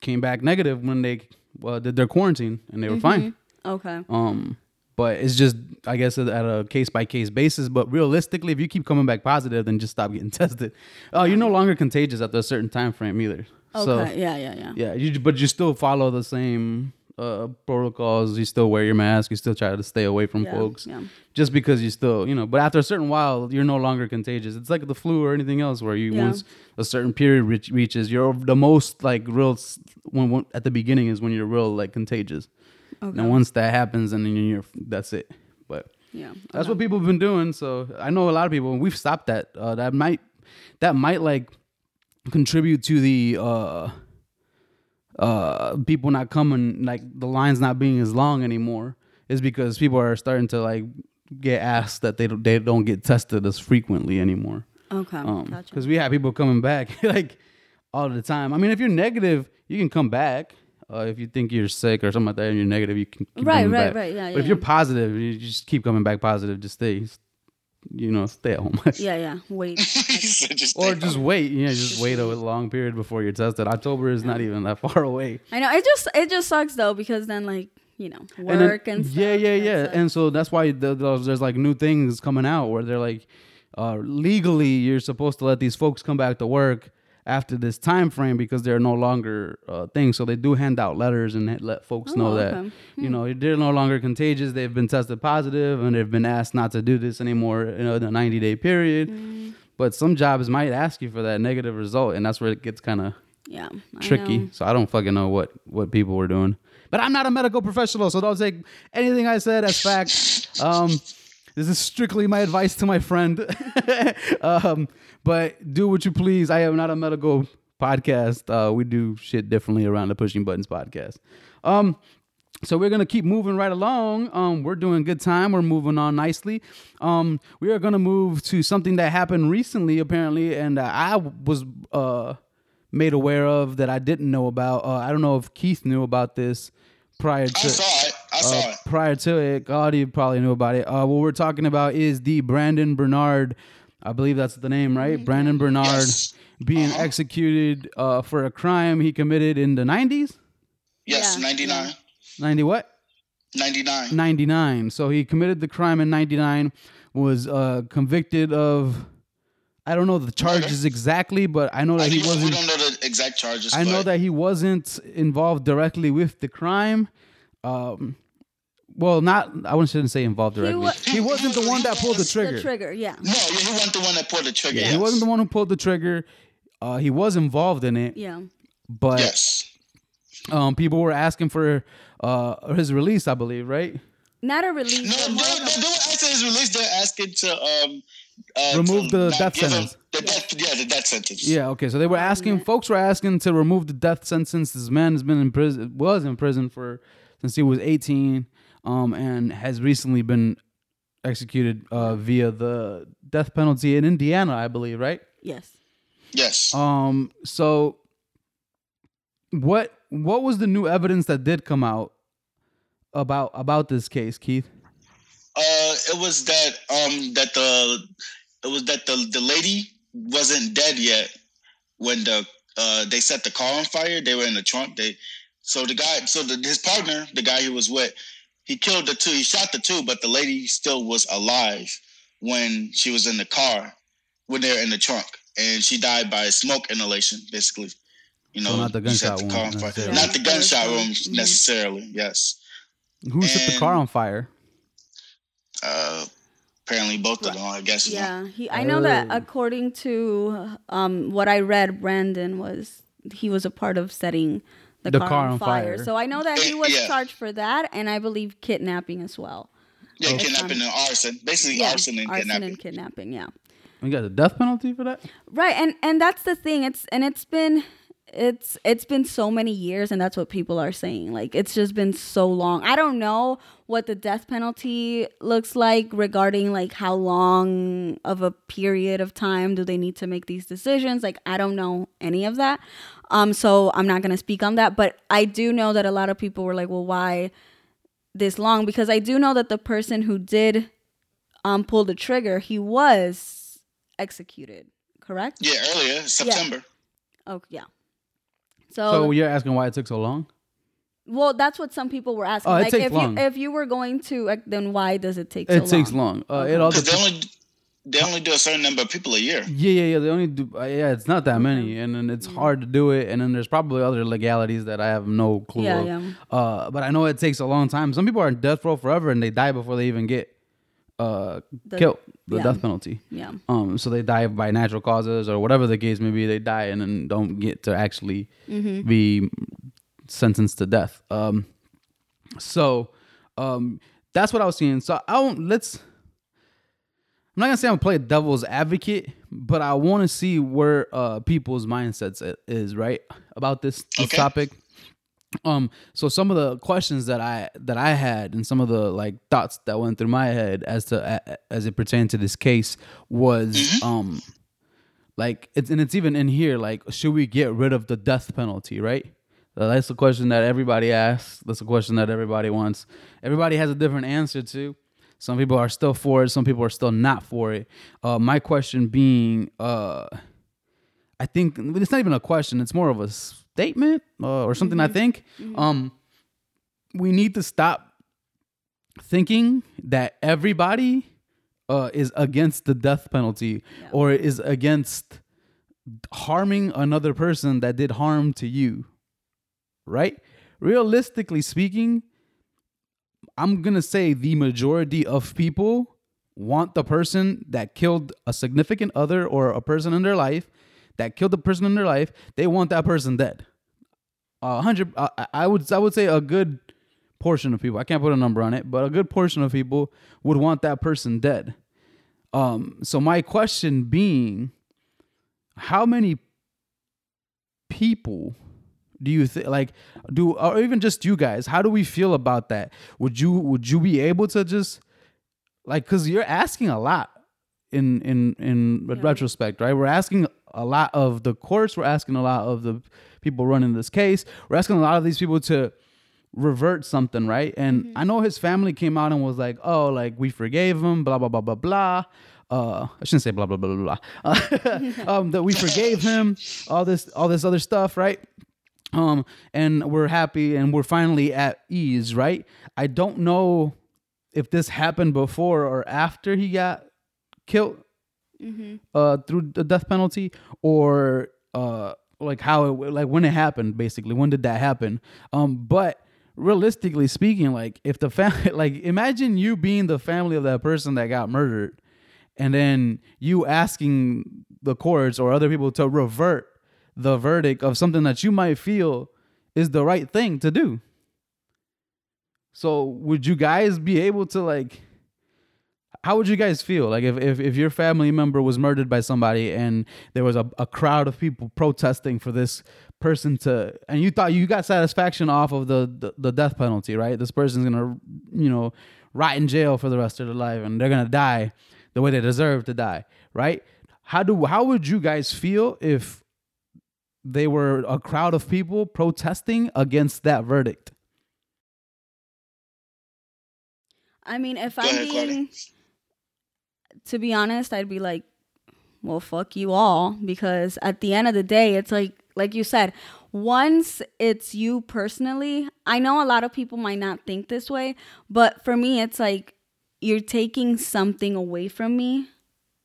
S1: came back negative when they uh, did their quarantine and they were fine
S3: okay.
S1: um but it's just i guess at a case by case basis but realistically if you keep coming back positive then just stop getting tested uh, you're no longer contagious after a certain time frame either
S3: Okay.
S1: so
S3: yeah, yeah, yeah.
S1: yeah, you, but you still follow the same uh, protocols. You still wear your mask. You still try to stay away from
S3: Yeah,
S1: folks.
S3: yeah.
S1: Just because you still, you know, but after a certain while, you're no longer contagious. It's like the flu or anything else, where you
S3: Yeah.
S1: once a certain period reach, reaches, you're the most like real. When, when at the beginning is when you're real like contagious.
S3: Okay.
S1: And once that happens, and then you're that's it. But
S3: yeah.
S1: that's what people have been doing. So I know a lot of people, and we've stopped that. Uh, that might that might like contribute to the uh uh people not coming like the lines not being as long anymore is because people are starting to like get asked that they don't they don't get tested as frequently anymore
S3: Okay.
S1: um
S3: gotcha.
S1: because we have people coming back like all the time i mean if you're negative you can come back uh, if you think you're sick or something like that and you're negative you can keep
S3: Right,
S1: coming
S3: right,
S1: back.
S3: right, yeah,
S1: but
S3: yeah,
S1: if you're positive you just keep coming back positive just stay you know stay at home
S3: Yeah, yeah. Wait.
S2: He just
S1: or just
S2: home.
S1: wait you know just wait a long period before you're tested october is not even that far away
S3: I know it just it just sucks though because then like you know
S1: And then-
S3: work and, stuff,
S1: yeah, yeah,
S3: it's
S1: yeah.
S3: like-
S1: and so that's why the, those, there's like new things coming out where they're like, uh, legally you're supposed to let these folks come back to work after this time frame because they're no longer uh, things. So they do hand out letters and let folks know
S3: Oh,
S1: that
S3: okay.
S1: you know they're no longer contagious. They've been tested positive and they've been asked not to do this anymore you know, in a 90 day period.
S3: Mm.
S1: But some jobs might ask you for that negative result, and that's where it gets kind of
S3: yeah,
S1: tricky.
S3: know.
S1: So I don't fucking know what what people were doing. But I'm not a medical professional, so don't take anything I said as fact. Um, this is strictly my advice to my friend. um, but do what you please. I am not a medical podcast. Uh, we do shit differently around the Pushing Buttons podcast. Um, so we're gonna keep moving right along. Um, we're doing good time. We're moving on nicely. Um, we are gonna move to something that happened recently, apparently, and uh, I was uh made aware of that I didn't know about. Uh, I don't know if Keith knew about this prior to
S2: saw. I saw
S1: uh,
S2: it.
S1: prior to it. Gaudi probably knew about it. Uh, what we're talking about is the Brandon Bernard. I believe that's the name, right? Brandon Bernard
S2: Yes.
S1: being
S2: Uh-huh.
S1: executed uh, for a crime he committed in the 90s.
S2: Yes,
S3: Yeah,
S2: 99.
S1: 90 what?
S2: 99.
S1: 99. So he committed the crime in 99, was uh, convicted of, I don't know the charges exactly, but I know
S2: I
S1: that he
S2: wasn't. We don't know the exact charges.
S1: I know that he wasn't involved directly with the crime. Um, well, not I wouldn't shouldn't say involved directly. He,
S3: wa-
S2: He-
S1: wasn't the one that pulled the trigger.
S3: The trigger, yeah.
S2: No, he wasn't the one that pulled the trigger.
S1: Yeah,
S2: yes.
S1: He wasn't the one who pulled the trigger. Uh, he was involved in it,
S3: Yeah.
S1: but
S2: Yes.
S1: um, people were asking for uh, his release. I believe, right?
S3: Not a release.
S2: No,
S3: but
S2: they,
S3: more
S2: they,
S3: of
S2: they
S3: a-
S2: were after his release. They're asking to um uh,
S1: Remove
S2: to
S1: the death sentence.
S2: The death, yeah, the death sentence.
S1: Yeah. Okay. So they were asking. Folks were asking to remove the death sentence. This man has been in prison. Was in prison for since he was 18, um, and has recently been executed uh, via the death penalty in Indiana, I believe. Right.
S3: yes.
S2: Yes.
S1: Um. So, what what was the new evidence that did come out about about this case, Keith?
S2: Uh, it was that um that the it was that the the lady wasn't dead yet when the uh they set the car on fire. They were in the trunk. They so the guy so the, his partner, the guy he was with, he killed the two. He shot the two, but the lady still was alive when she was in the car when they were in the trunk, and she died by smoke inhalation, basically. You know,
S1: So not the
S2: you set
S1: gunshot
S2: the car
S1: wound
S2: on fire.
S1: necessarily.
S2: Not the gunshot
S3: gunshot.
S2: wound necessarily. Yes.
S1: Who set the car on fire?
S2: Uh, apparently both of them. I guess.
S3: Yeah. He. I know that
S1: Oh.
S3: according to um what I read, Brandon was he was a part of setting the,
S1: The
S3: car, on fire. So I know that he was
S2: Yeah.
S3: charged for that, and I believe kidnapping as well.
S2: Yeah,
S1: Oh.
S2: kidnapping and arson. Basically,
S3: Yeah.
S2: arson and kidnapping.
S3: and kidnapping. Yeah.
S1: We got the death penalty for that.
S3: Right, and and that's the thing. It's and it's been it's it's been so many years and that's what people are saying. Like it's just been so long. I don't know what the death penalty looks like regarding like how long of a period of time do they need to make these decisions? Like i don't know any of that. Um so i'm not going to speak on that but i do know that a lot of people were like well why this long? Because i do know that the person who did um pull the trigger he was executed correct?
S2: Yeah, earlier September.
S3: oh yeah
S1: So you're asking why it took so long?
S3: Well, that's what some people were asking.
S1: Oh, it
S3: like
S1: takes
S3: if
S1: long.
S3: you if you were going to, like, then why does it take? So long?
S1: It
S3: so
S1: takes
S3: long?
S1: long. Uh, it all
S2: Because they only they only do a certain number of people a year.
S1: Yeah, yeah, yeah. They only do. Uh, yeah, it's not that many, and then it's hard to do it. And then there's probably other legalities that I have no clue.
S3: Yeah,
S1: of.
S3: yeah.
S1: Uh, but I know it takes a long time. Some people are in death row forever, and they die before they even get uh
S3: The-
S1: killed. The
S3: yeah.
S1: death penalty.
S3: Yeah.
S1: Um, so they die by natural causes or whatever the case may be. They die and then don't get to actually
S3: Mm-hmm.
S1: be sentenced to death. Um, so um, that's what I was seeing. So I don't. Let's. I'm not gonna say I'm gonna play devil's advocate, but I want to see where uh people's mindsets is right about this, this
S2: Okay.
S1: topic. Um, so some of the questions that I that I had and some of the like thoughts that went through my head as to as it pertained to this case was um like it's and it's even in here like should we get rid of the death penalty right? That's the question that everybody asks. That's the question that everybody wants. Everybody has a different answer to. Some people are still for it. Some people are still not for it. Uh my question being uh I think it's not even a question. It's more of a statement uh, or something. I think um, we need to stop thinking that everybody uh, is against the death penalty or is against harming another person that did harm to you. Right? Realistically speaking, I'm gonna say the majority of people want the person that killed a significant other or a person in their life that killed the person in their life. They want that person dead. A hundred, uh, I would, I would say a good portion of people. I can't put a number on it, but a good portion of people would want that person dead. Um, so my question being, how many people do you think like do or even just you guys how do we feel about that would you would you be able to just like because you're asking a lot in in in retrospect right we're asking a lot of the courts. We're asking a lot of the people running this case. We're asking a lot of these people to revert something right? And i know his family came out and was like oh like we forgave him blah blah blah blah blah. Uh i shouldn't say blah blah blah blah blah. Um that we forgave him all this all this other stuff right? Um and we're happy and we're finally at ease right? I don't know if this happened before or after he got killed uh through the death penalty or uh like how it like when it happened basically. When did that happen? Um but realistically speaking like if the family like imagine you being the family of that person that got murdered and then you asking the courts or other people to revert the verdict of something that you might feel is the right thing to do. So would you guys be able to like how would you guys feel? Like if, if, if your family member was murdered by somebody and there was a, a crowd of people protesting for this person to and you thought you got satisfaction off of the, the, the death penalty right? This person's gonna you know rot in jail for the rest of their life and they're gonna die the way they deserve to die right? How do how would you guys feel if they were a crowd of people protesting against that verdict?
S3: I mean, if I'm being, to be honest, I'd be like, well, fuck you all, because at the end of the day, it's like, like you said, once it's you personally, I know a lot of people might not think this way, but for me, it's like you're taking something away from me,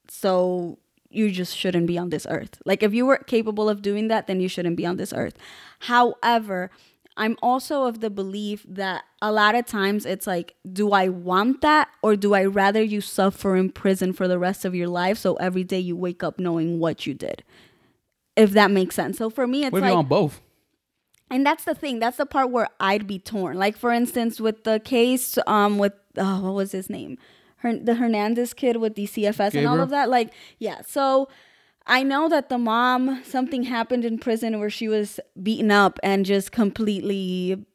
S3: so you just shouldn't be on this earth. Like if you were capable of doing that, then you shouldn't be on this earth. However, I'm also of the belief that a lot of times it's like, do I want that or do I rather you suffer in prison for the rest of your life so every day you wake up knowing what you did? If that makes sense. So for me, it's
S1: if
S3: like
S1: on both
S3: and that's the thing. That's the part where I'd be torn. Like for instance, with the case, um, with oh, what was his name? Her, the Hernandez kid with the CFS and all of that. Like, yeah. So I know that the mom, something happened in prison where she was beaten up and just completely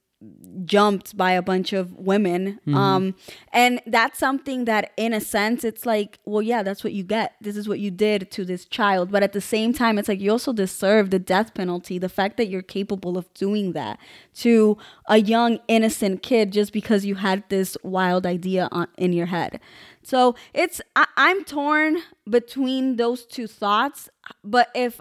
S3: jumped by a bunch of women.
S1: Mm-hmm.
S3: Um, and that's something that, in a sense, it's like, well, yeah, that's what you get. This is what you did to this child. But at the same time, it's like you also deserve the death penalty. The fact that you're capable of doing that to a young, innocent kid just because you had this wild idea on, in your head. So it's, I, I'm torn between those two thoughts. But if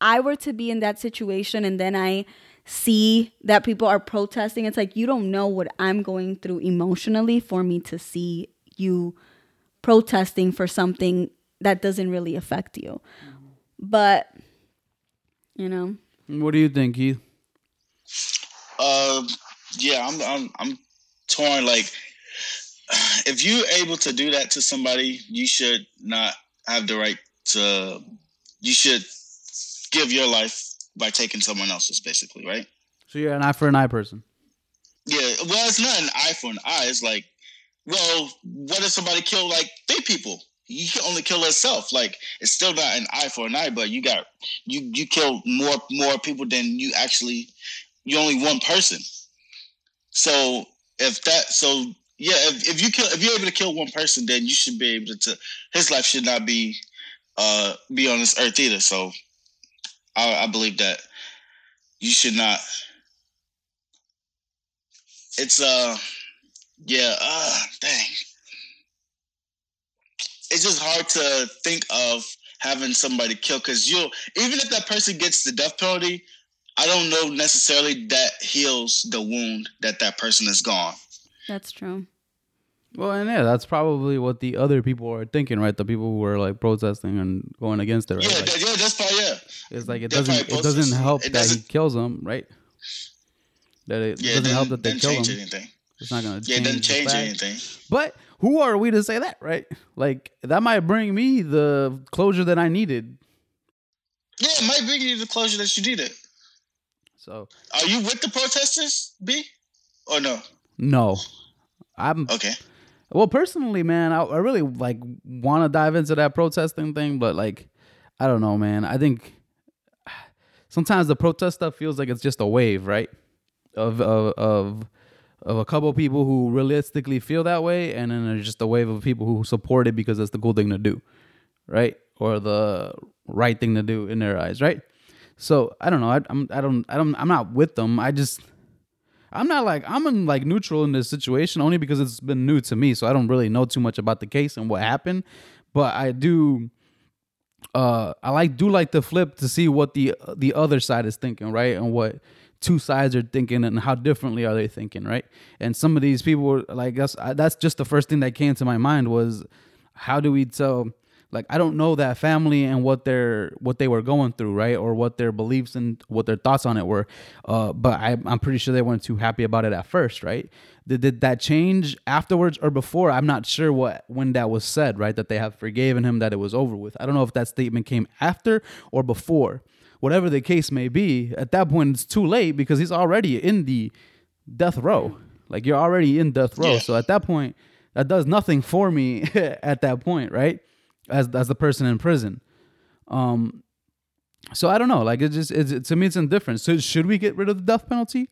S3: I were to be in that situation and then I, see that people are protesting it's like you don't know what i'm going through emotionally for me to see you protesting for something that doesn't really affect you but you know
S1: What do you think, Keith?
S2: Um, yeah, I'm, I'm, I'm torn. Like, if you're able to do that to somebody, you should not have the right to. You should give your life by taking someone else's, basically, right?
S1: So you're an eye for an eye person.
S2: Yeah. Well, it's not an eye for an eye. It's like, well, what if somebody killed like three people? You can only kill yourself. Like, it's still not an eye for an eye, but you got you you killed more more people than you actually. You're only one person. So if that so yeah, if, if you kill if you're able to kill one person, then you should be able to. His life should not be uh be on this earth either. So I, I believe that you should not. It's uh, yeah, uh, dang. It's just hard to think of having somebody killed because you even if that person gets the death penalty, I don't know necessarily that heals the wound that that person is gone.
S3: That's true
S1: Well, and yeah, that's probably what the other people are thinking, right? The people who are like protesting and going against it, right?
S2: Yeah,
S1: Like,
S2: that, yeah, that's probably yeah.
S1: it's like it
S2: they're
S1: doesn't it doesn't help
S2: It
S1: that he
S2: doesn't-
S1: kills them, right? That it
S2: Yeah,
S1: doesn't help that they kill
S2: change
S1: him.
S2: anything.
S1: It's not gonna
S2: Yeah, it
S1: change,
S2: doesn't
S1: the
S2: change
S1: fact.
S2: anything.
S1: But who are we to say that, right? Like that might bring me the closure that I needed.
S2: Yeah, it might bring you the closure that you needed.
S1: So
S2: Are you with the protesters, B? Or no?
S1: No, I'm
S2: Okay.
S1: Well, personally, man, I, I really like want to dive into that protesting thing, but like, I don't know, man. I think sometimes the protest stuff feels like it's just a wave, right? Of of of, of a couple people who realistically feel that way, and then there's just a wave of people who support it because it's the cool thing to do, right? Or the right thing to do in their eyes, right? So I don't know. I, I'm I don't I don't I'm not with them. I just I'm not like I'm in like neutral in this situation only because it's been new to me, so I don't really know too much about the case and what happened. But I do, uh, I like do like to flip to see what the the other side is thinking, right, and what two sides are thinking and how differently are they thinking, right? And some of these people, were, like that's that's just the first thing that came to my mind was how do we tell like I don't know that family and what their what they were going through, right, or what their beliefs and what their thoughts on it were. Uh, but I, I'm pretty sure they weren't too happy about it at first, right? Did, did that change afterwards or before? I'm not sure what when that was said, right? That they have forgiven him, that it was over with. I don't know if that statement came after or before. Whatever the case may be, at that point it's too late because he's already in the death row. Like you're already in death row.
S2: Yeah.
S1: So at that point, that does nothing for me at that point, right? As as the person in prison. Um so I don't know. Like it just it's, to me it's indifferent. So should we get rid of the death penalty?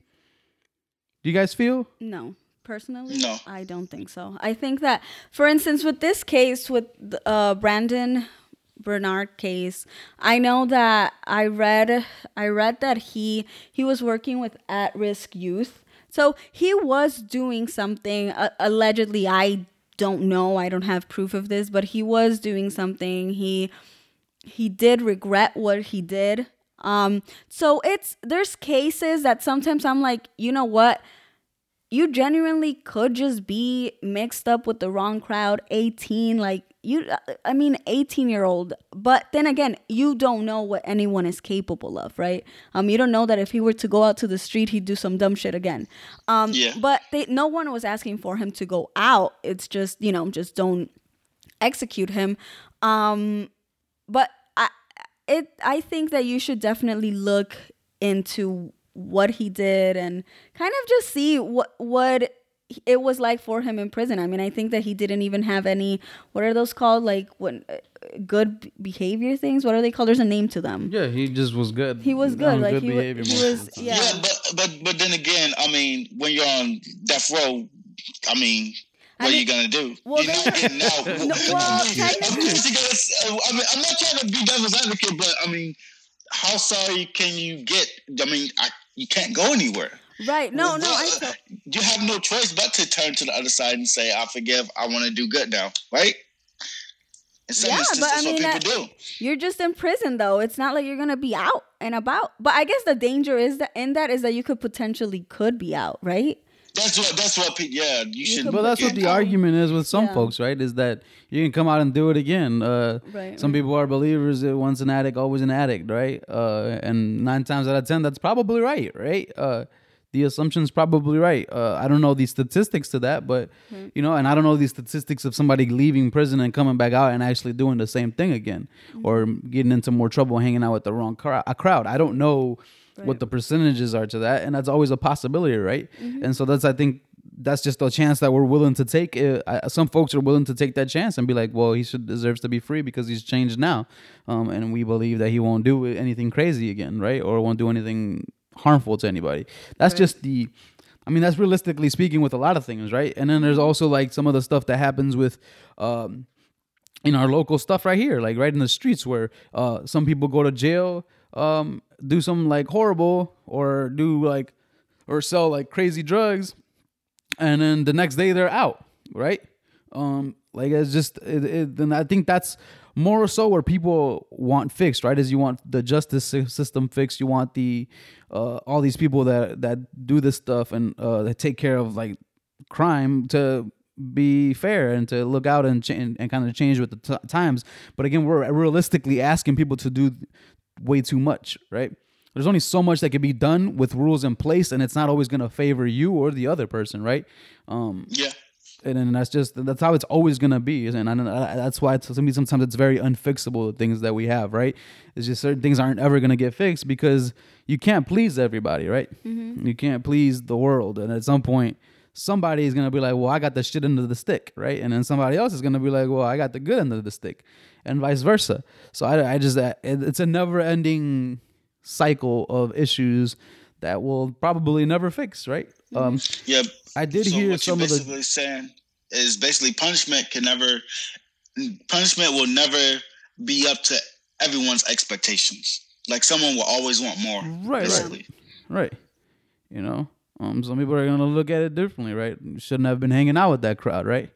S1: Do you guys feel?
S3: No, personally,
S2: No.
S3: I don't think so. I think that, for instance, with this case, with uh, Brandon Bernard case, I know that I read, I read that he he was working with at-risk youth, so he was doing something. Uh, allegedly, I don't know. I don't have proof of this, but he was doing something. He he did regret what he did. Um, so it's there's cases that sometimes I'm like, you know what? You genuinely could just be mixed up with the wrong crowd, 18, like you I mean 18 year old. But then again, you don't know what anyone is capable of, right? Um, you don't know that if he were to go out to the street, he'd do some dumb shit again. Um,
S2: Yeah.
S3: but they, no one was asking for him to go out. It's just, you know, just don't execute him. Um, but I it I think that you should definitely look into what he did and kind of just see what what it was like for him in prison. I mean, I think that he didn't even have any. What are those called? Like when uh, good behavior things. What are they called? There's a name to them.
S1: Yeah, he just was good.
S3: He was good.
S1: On
S3: Like he, wa-
S1: behavior
S3: he was. Yeah.
S2: Yeah, but but but then again, I mean, when you're on death row, I mean,
S3: I
S2: what
S3: mean-
S2: are you gonna do?
S3: well,
S2: you're not
S3: there's a-
S2: getting out.
S3: No, well,
S2: I mean,
S3: technically-
S2: you gotta- I mean, I'm not trying to be devil's advocate, but I mean, how sorry can you get? I mean, I, you can't go anywhere.
S3: Right. No. No. I.
S2: Well, you have no choice but to turn to the other side and say, "I forgive. I want to do good now." Right? In some
S3: Yeah, but I mean, that-
S2: do.
S3: You're just in prison though. It's not like you're gonna be out and about. But I guess the danger is that in that is that you could potentially could be out, right?
S2: That's what. That's what. Yeah, you should.
S3: could
S1: But that's what the
S2: out.
S1: argument is with some
S3: Yeah.
S1: folks, right? Is that you can come out and do it again. Uh,
S3: Right,
S1: some
S3: right.
S1: people are believers that once an addict, always an addict, right? Uh, and nine times out of ten, that's probably right, right? Uh, the assumption's probably right. Uh, I don't know the statistics to that, but
S3: Hmm.
S1: you know, and I don't know the statistics of somebody leaving prison and coming back out and actually doing the same thing again,
S3: Hmm.
S1: or getting into more trouble hanging out with the wrong crowd. A crowd. I don't know what the percentages are to that, and that's always a possibility, right?
S3: Mm-hmm.
S1: And so that's I think that's just a chance that we're willing to take. Uh, some folks are willing to take that chance and be like, well, he should deserves to be free because he's changed now, um, and we believe that he won't do anything crazy again, right? Or won't do anything harmful to anybody. That's just the. I mean, that's realistically speaking with a lot of things, right? And then there's also like some of the stuff that happens with. Um, in our local stuff right here, like right in the streets, where uh, some people go to jail, um, do something like horrible, or do like, or sell like crazy drugs, and then the next day they're out, right? Um, like it's just, it, it, then I think that's more so where people want fixed, right? Is you want the justice system fixed, you want the uh, all these people that that do this stuff and uh, that take care of like crime to be fair and to look out and, ch- and, and kind of change with the t- times. But again, we're realistically asking people to do way too much, right? There's only so much that can be done with rules in place, and it's not always going to favor you or the other person, right? Um,
S2: Yeah.
S1: And then that's just that's how it's always gonna be, and I, I, uh, that's why it's, to me sometimes it's very unfixable things that we have, right? It's just certain things aren't ever gonna get fixed because you can't please everybody, right? Mm-hmm. You can't please the world, and at some point somebody is gonna be like, well, I got the shit under the stick, right? And then somebody else is gonna be like, well, I got the good under the stick, and vice versa. So I, I just uh, it, it's a never ending cycle of issues that will probably never fix, right? Um,
S2: Yeah.
S1: I did
S2: so
S1: hear
S2: what
S1: some
S2: you're
S1: of the
S2: basically saying is basically punishment can never punishment will never be up to everyone's expectations. Like someone will always want more.
S1: Right, right.
S2: basically.
S1: Right. You know, um, some people are gonna look at it differently, right? You shouldn't have been hanging out with that crowd, right?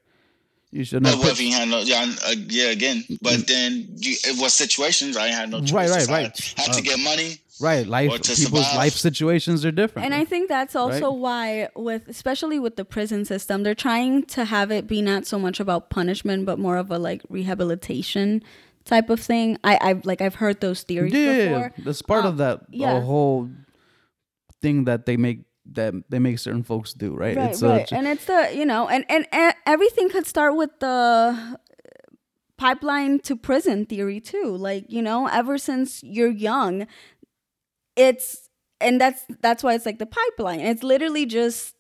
S1: You shouldn't
S2: But
S1: have.
S2: what if you had no? Yeah, uh, yeah. Again, but then you, it was situations I had no choice.
S1: Right, right,
S2: If I
S1: right.
S2: Had, had
S1: Uh,
S2: to get money.
S1: Right, life
S2: or to
S1: people's
S2: survive.
S1: life situations are different.
S3: And I think that's also
S1: Right.
S3: why, with especially with the prison system, they're trying to have it be not so much about punishment, but more of a like rehabilitation type of thing. I, I've like I've heard those theories
S1: yeah, yeah,
S3: before.
S1: that's part
S3: Um,
S1: of that
S3: yeah.
S1: the whole thing that they make that they make certain folks do, right?
S3: right,
S1: it's
S3: right.
S1: A,
S3: and it's the you know, and, and and everything could start with the pipeline to prison theory too. Like you know, ever since you're young, it's and that's that's why it's like the pipeline. It's literally just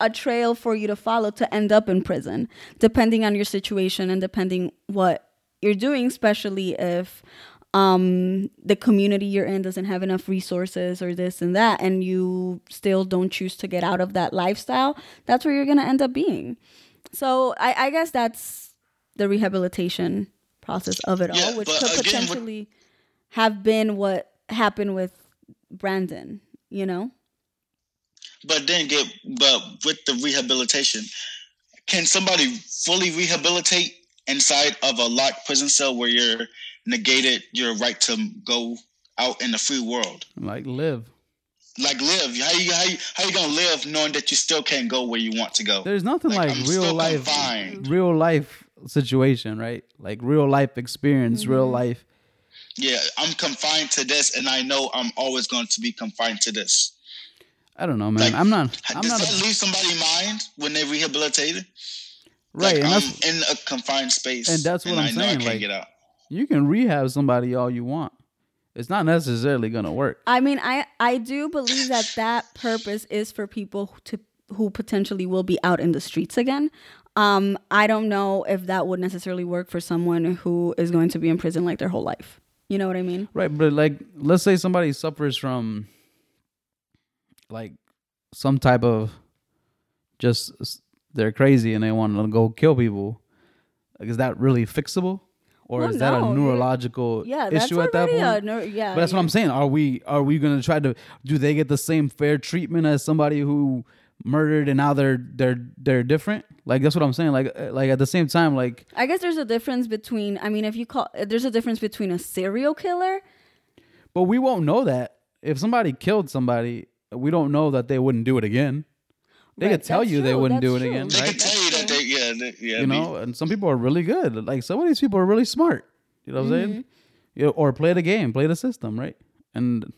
S3: a trail for you to follow to end up in prison, depending on your situation and depending what you're doing, especially if um the community you're in doesn't have enough resources or this and that and you still don't choose to get out of that lifestyle that's where you're gonna end up being so i, I guess that's the rehabilitation process of it
S2: Yeah,
S3: all which could
S2: again, what-
S3: potentially have been what happened with brandon you know
S2: But then get but with the rehabilitation, can somebody fully rehabilitate inside of a locked prison cell where you're negated your right to go out in the free world?
S1: like live.
S2: Like live. How you how you how you gonna live knowing that you still can't go where you want to go?
S1: There's nothing
S2: Like,
S1: like, real life,
S2: confined.
S1: real life situation, right? Like real life experience, real
S3: Mm-hmm.
S1: life.
S2: Yeah, I'm confined to this and I know I'm always going to be confined to this.
S1: I don't know, man.
S2: Like,
S1: I'm not. I'm
S2: Does
S1: not.
S2: that
S1: A,
S2: leave somebody's mind when they rehabilitated?
S1: right,
S2: like,
S1: and
S2: I'm in a confined space,
S1: and that's what I'm
S2: I know
S1: saying,
S2: I can't
S1: like-
S2: get out.
S1: you can rehab somebody all you want. It's not necessarily gonna work.
S3: I mean, I I do believe that that purpose is for people to who potentially will be out in the streets again. Um, I don't know if that would necessarily work for someone who is going to be in prison like their whole life. You know what I mean?
S1: Right, but like let's say somebody suffers from like some type of just they're crazy and they want to go kill people. Like is that really fixable? Or
S3: Well,
S1: is that
S3: no,
S1: a neurological
S3: Yeah,
S1: issue at that point?
S3: neuro- yeah.
S1: But that's what I'm saying. Are we are we gonna try to do they get the same fair treatment as somebody who murdered and now they're they're they're different? Like that's what I'm saying. Like uh, like at the same time, like
S3: I guess there's a difference between. I mean, if you call, there's a difference between a serial killer.
S1: but we won't know that if somebody killed somebody, we don't know that they wouldn't do it again. They
S3: Right,
S1: could tell
S3: that's
S1: you they wouldn't do it
S3: true.
S1: again,
S2: They
S1: right?
S2: can tell you that they, yeah, they, yeah.
S1: you
S2: be-
S1: know, and some people are really good. Like some of these people are really smart. You know what I'm
S3: Mm-hmm.
S1: saying? You know, or play the game, play the system, right? And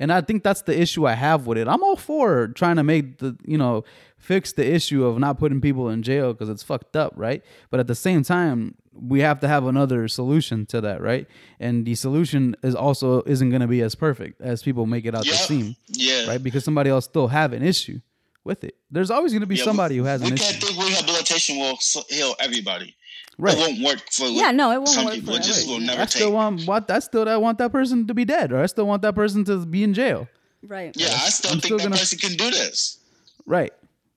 S1: and I think that's the issue I have with it. I'm all for trying to make the you know fix the issue of not putting people in jail because it's fucked up, right? But at the same time, we have to have another solution to that, right? And the solution is also isn't going to be as perfect as people make it out to seem,
S2: Yeah.
S1: right? Because somebody else still have an issue with it. There's always going to be
S2: Yeah,
S1: somebody who has
S2: we
S1: an
S2: can't
S1: issue,
S2: think rehabilitation will heal everybody.
S1: Right?
S2: It won't work for
S3: Yeah, no, it won't
S2: some
S3: work
S2: people.
S3: for
S2: It just
S3: everybody.
S2: will never
S1: I still
S2: take.
S1: want what I still I want that person to be dead, or I still want that person to be in jail.
S3: Right.
S2: yeah, I still
S1: I'm
S2: think
S1: still
S2: that
S1: gonna-
S2: person can do this.
S1: Right.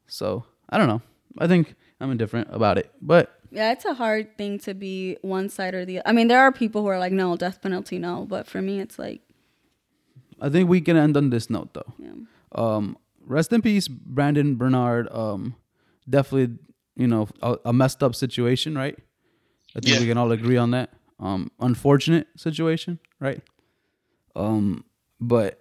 S1: So I don't know. I think I'm indifferent about it, but
S3: Yeah, it's a hard thing to be one side or the other. I mean, there are people who are like, no, death penalty, no. But for me, it's like,
S1: I think we can end on this note though.
S3: yeah.
S1: Um, rest in peace, Brandon Bernard. Um, definitely, you know, a, a messed up situation, right? I think
S2: Yeah.
S1: we can all agree on that. Um, unfortunate situation, right? Um, but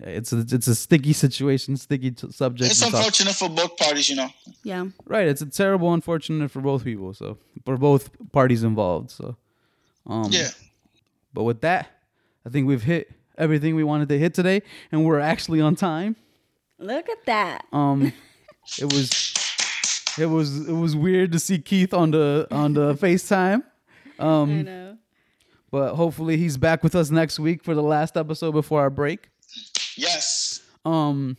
S1: it's a, it's a sticky situation, sticky t- subject.
S2: It's
S1: to talk-
S2: unfortunate for both parties, you know.
S3: yeah.
S1: Right. It's a terrible, unfortunate for both people. So for both parties involved. So, um,
S2: Yeah.
S1: But with that, I think we've hit everything we wanted to hit today, and we're actually on time.
S3: Look at that.
S1: Um, it was, it was, it was weird to see Keith on the on the Facetime.
S3: I
S1: Um,
S3: know.
S1: but hopefully he's back with us next week for the last episode before our break.
S2: Yes.
S1: Um,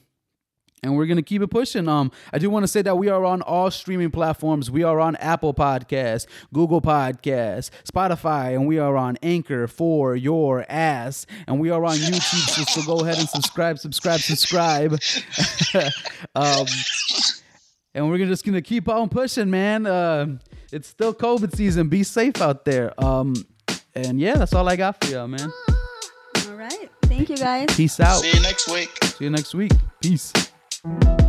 S1: and we're gonna keep it pushing. Um, I do want to say that we are on all streaming platforms. We are on Apple Podcasts, Google Podcasts, Spotify, and we are on Anchor for your ass. And we are on YouTube. so, so go ahead and subscribe, subscribe, subscribe. um, and we're just gonna keep on pushing, man. Uh, it's still COVID season. Be safe out there. Um, and yeah, that's all I got for y'all, man.
S3: All right. Thank you guys.
S1: Peace out.
S2: See you next week.
S1: See you next week. Peace.
S3: Bye.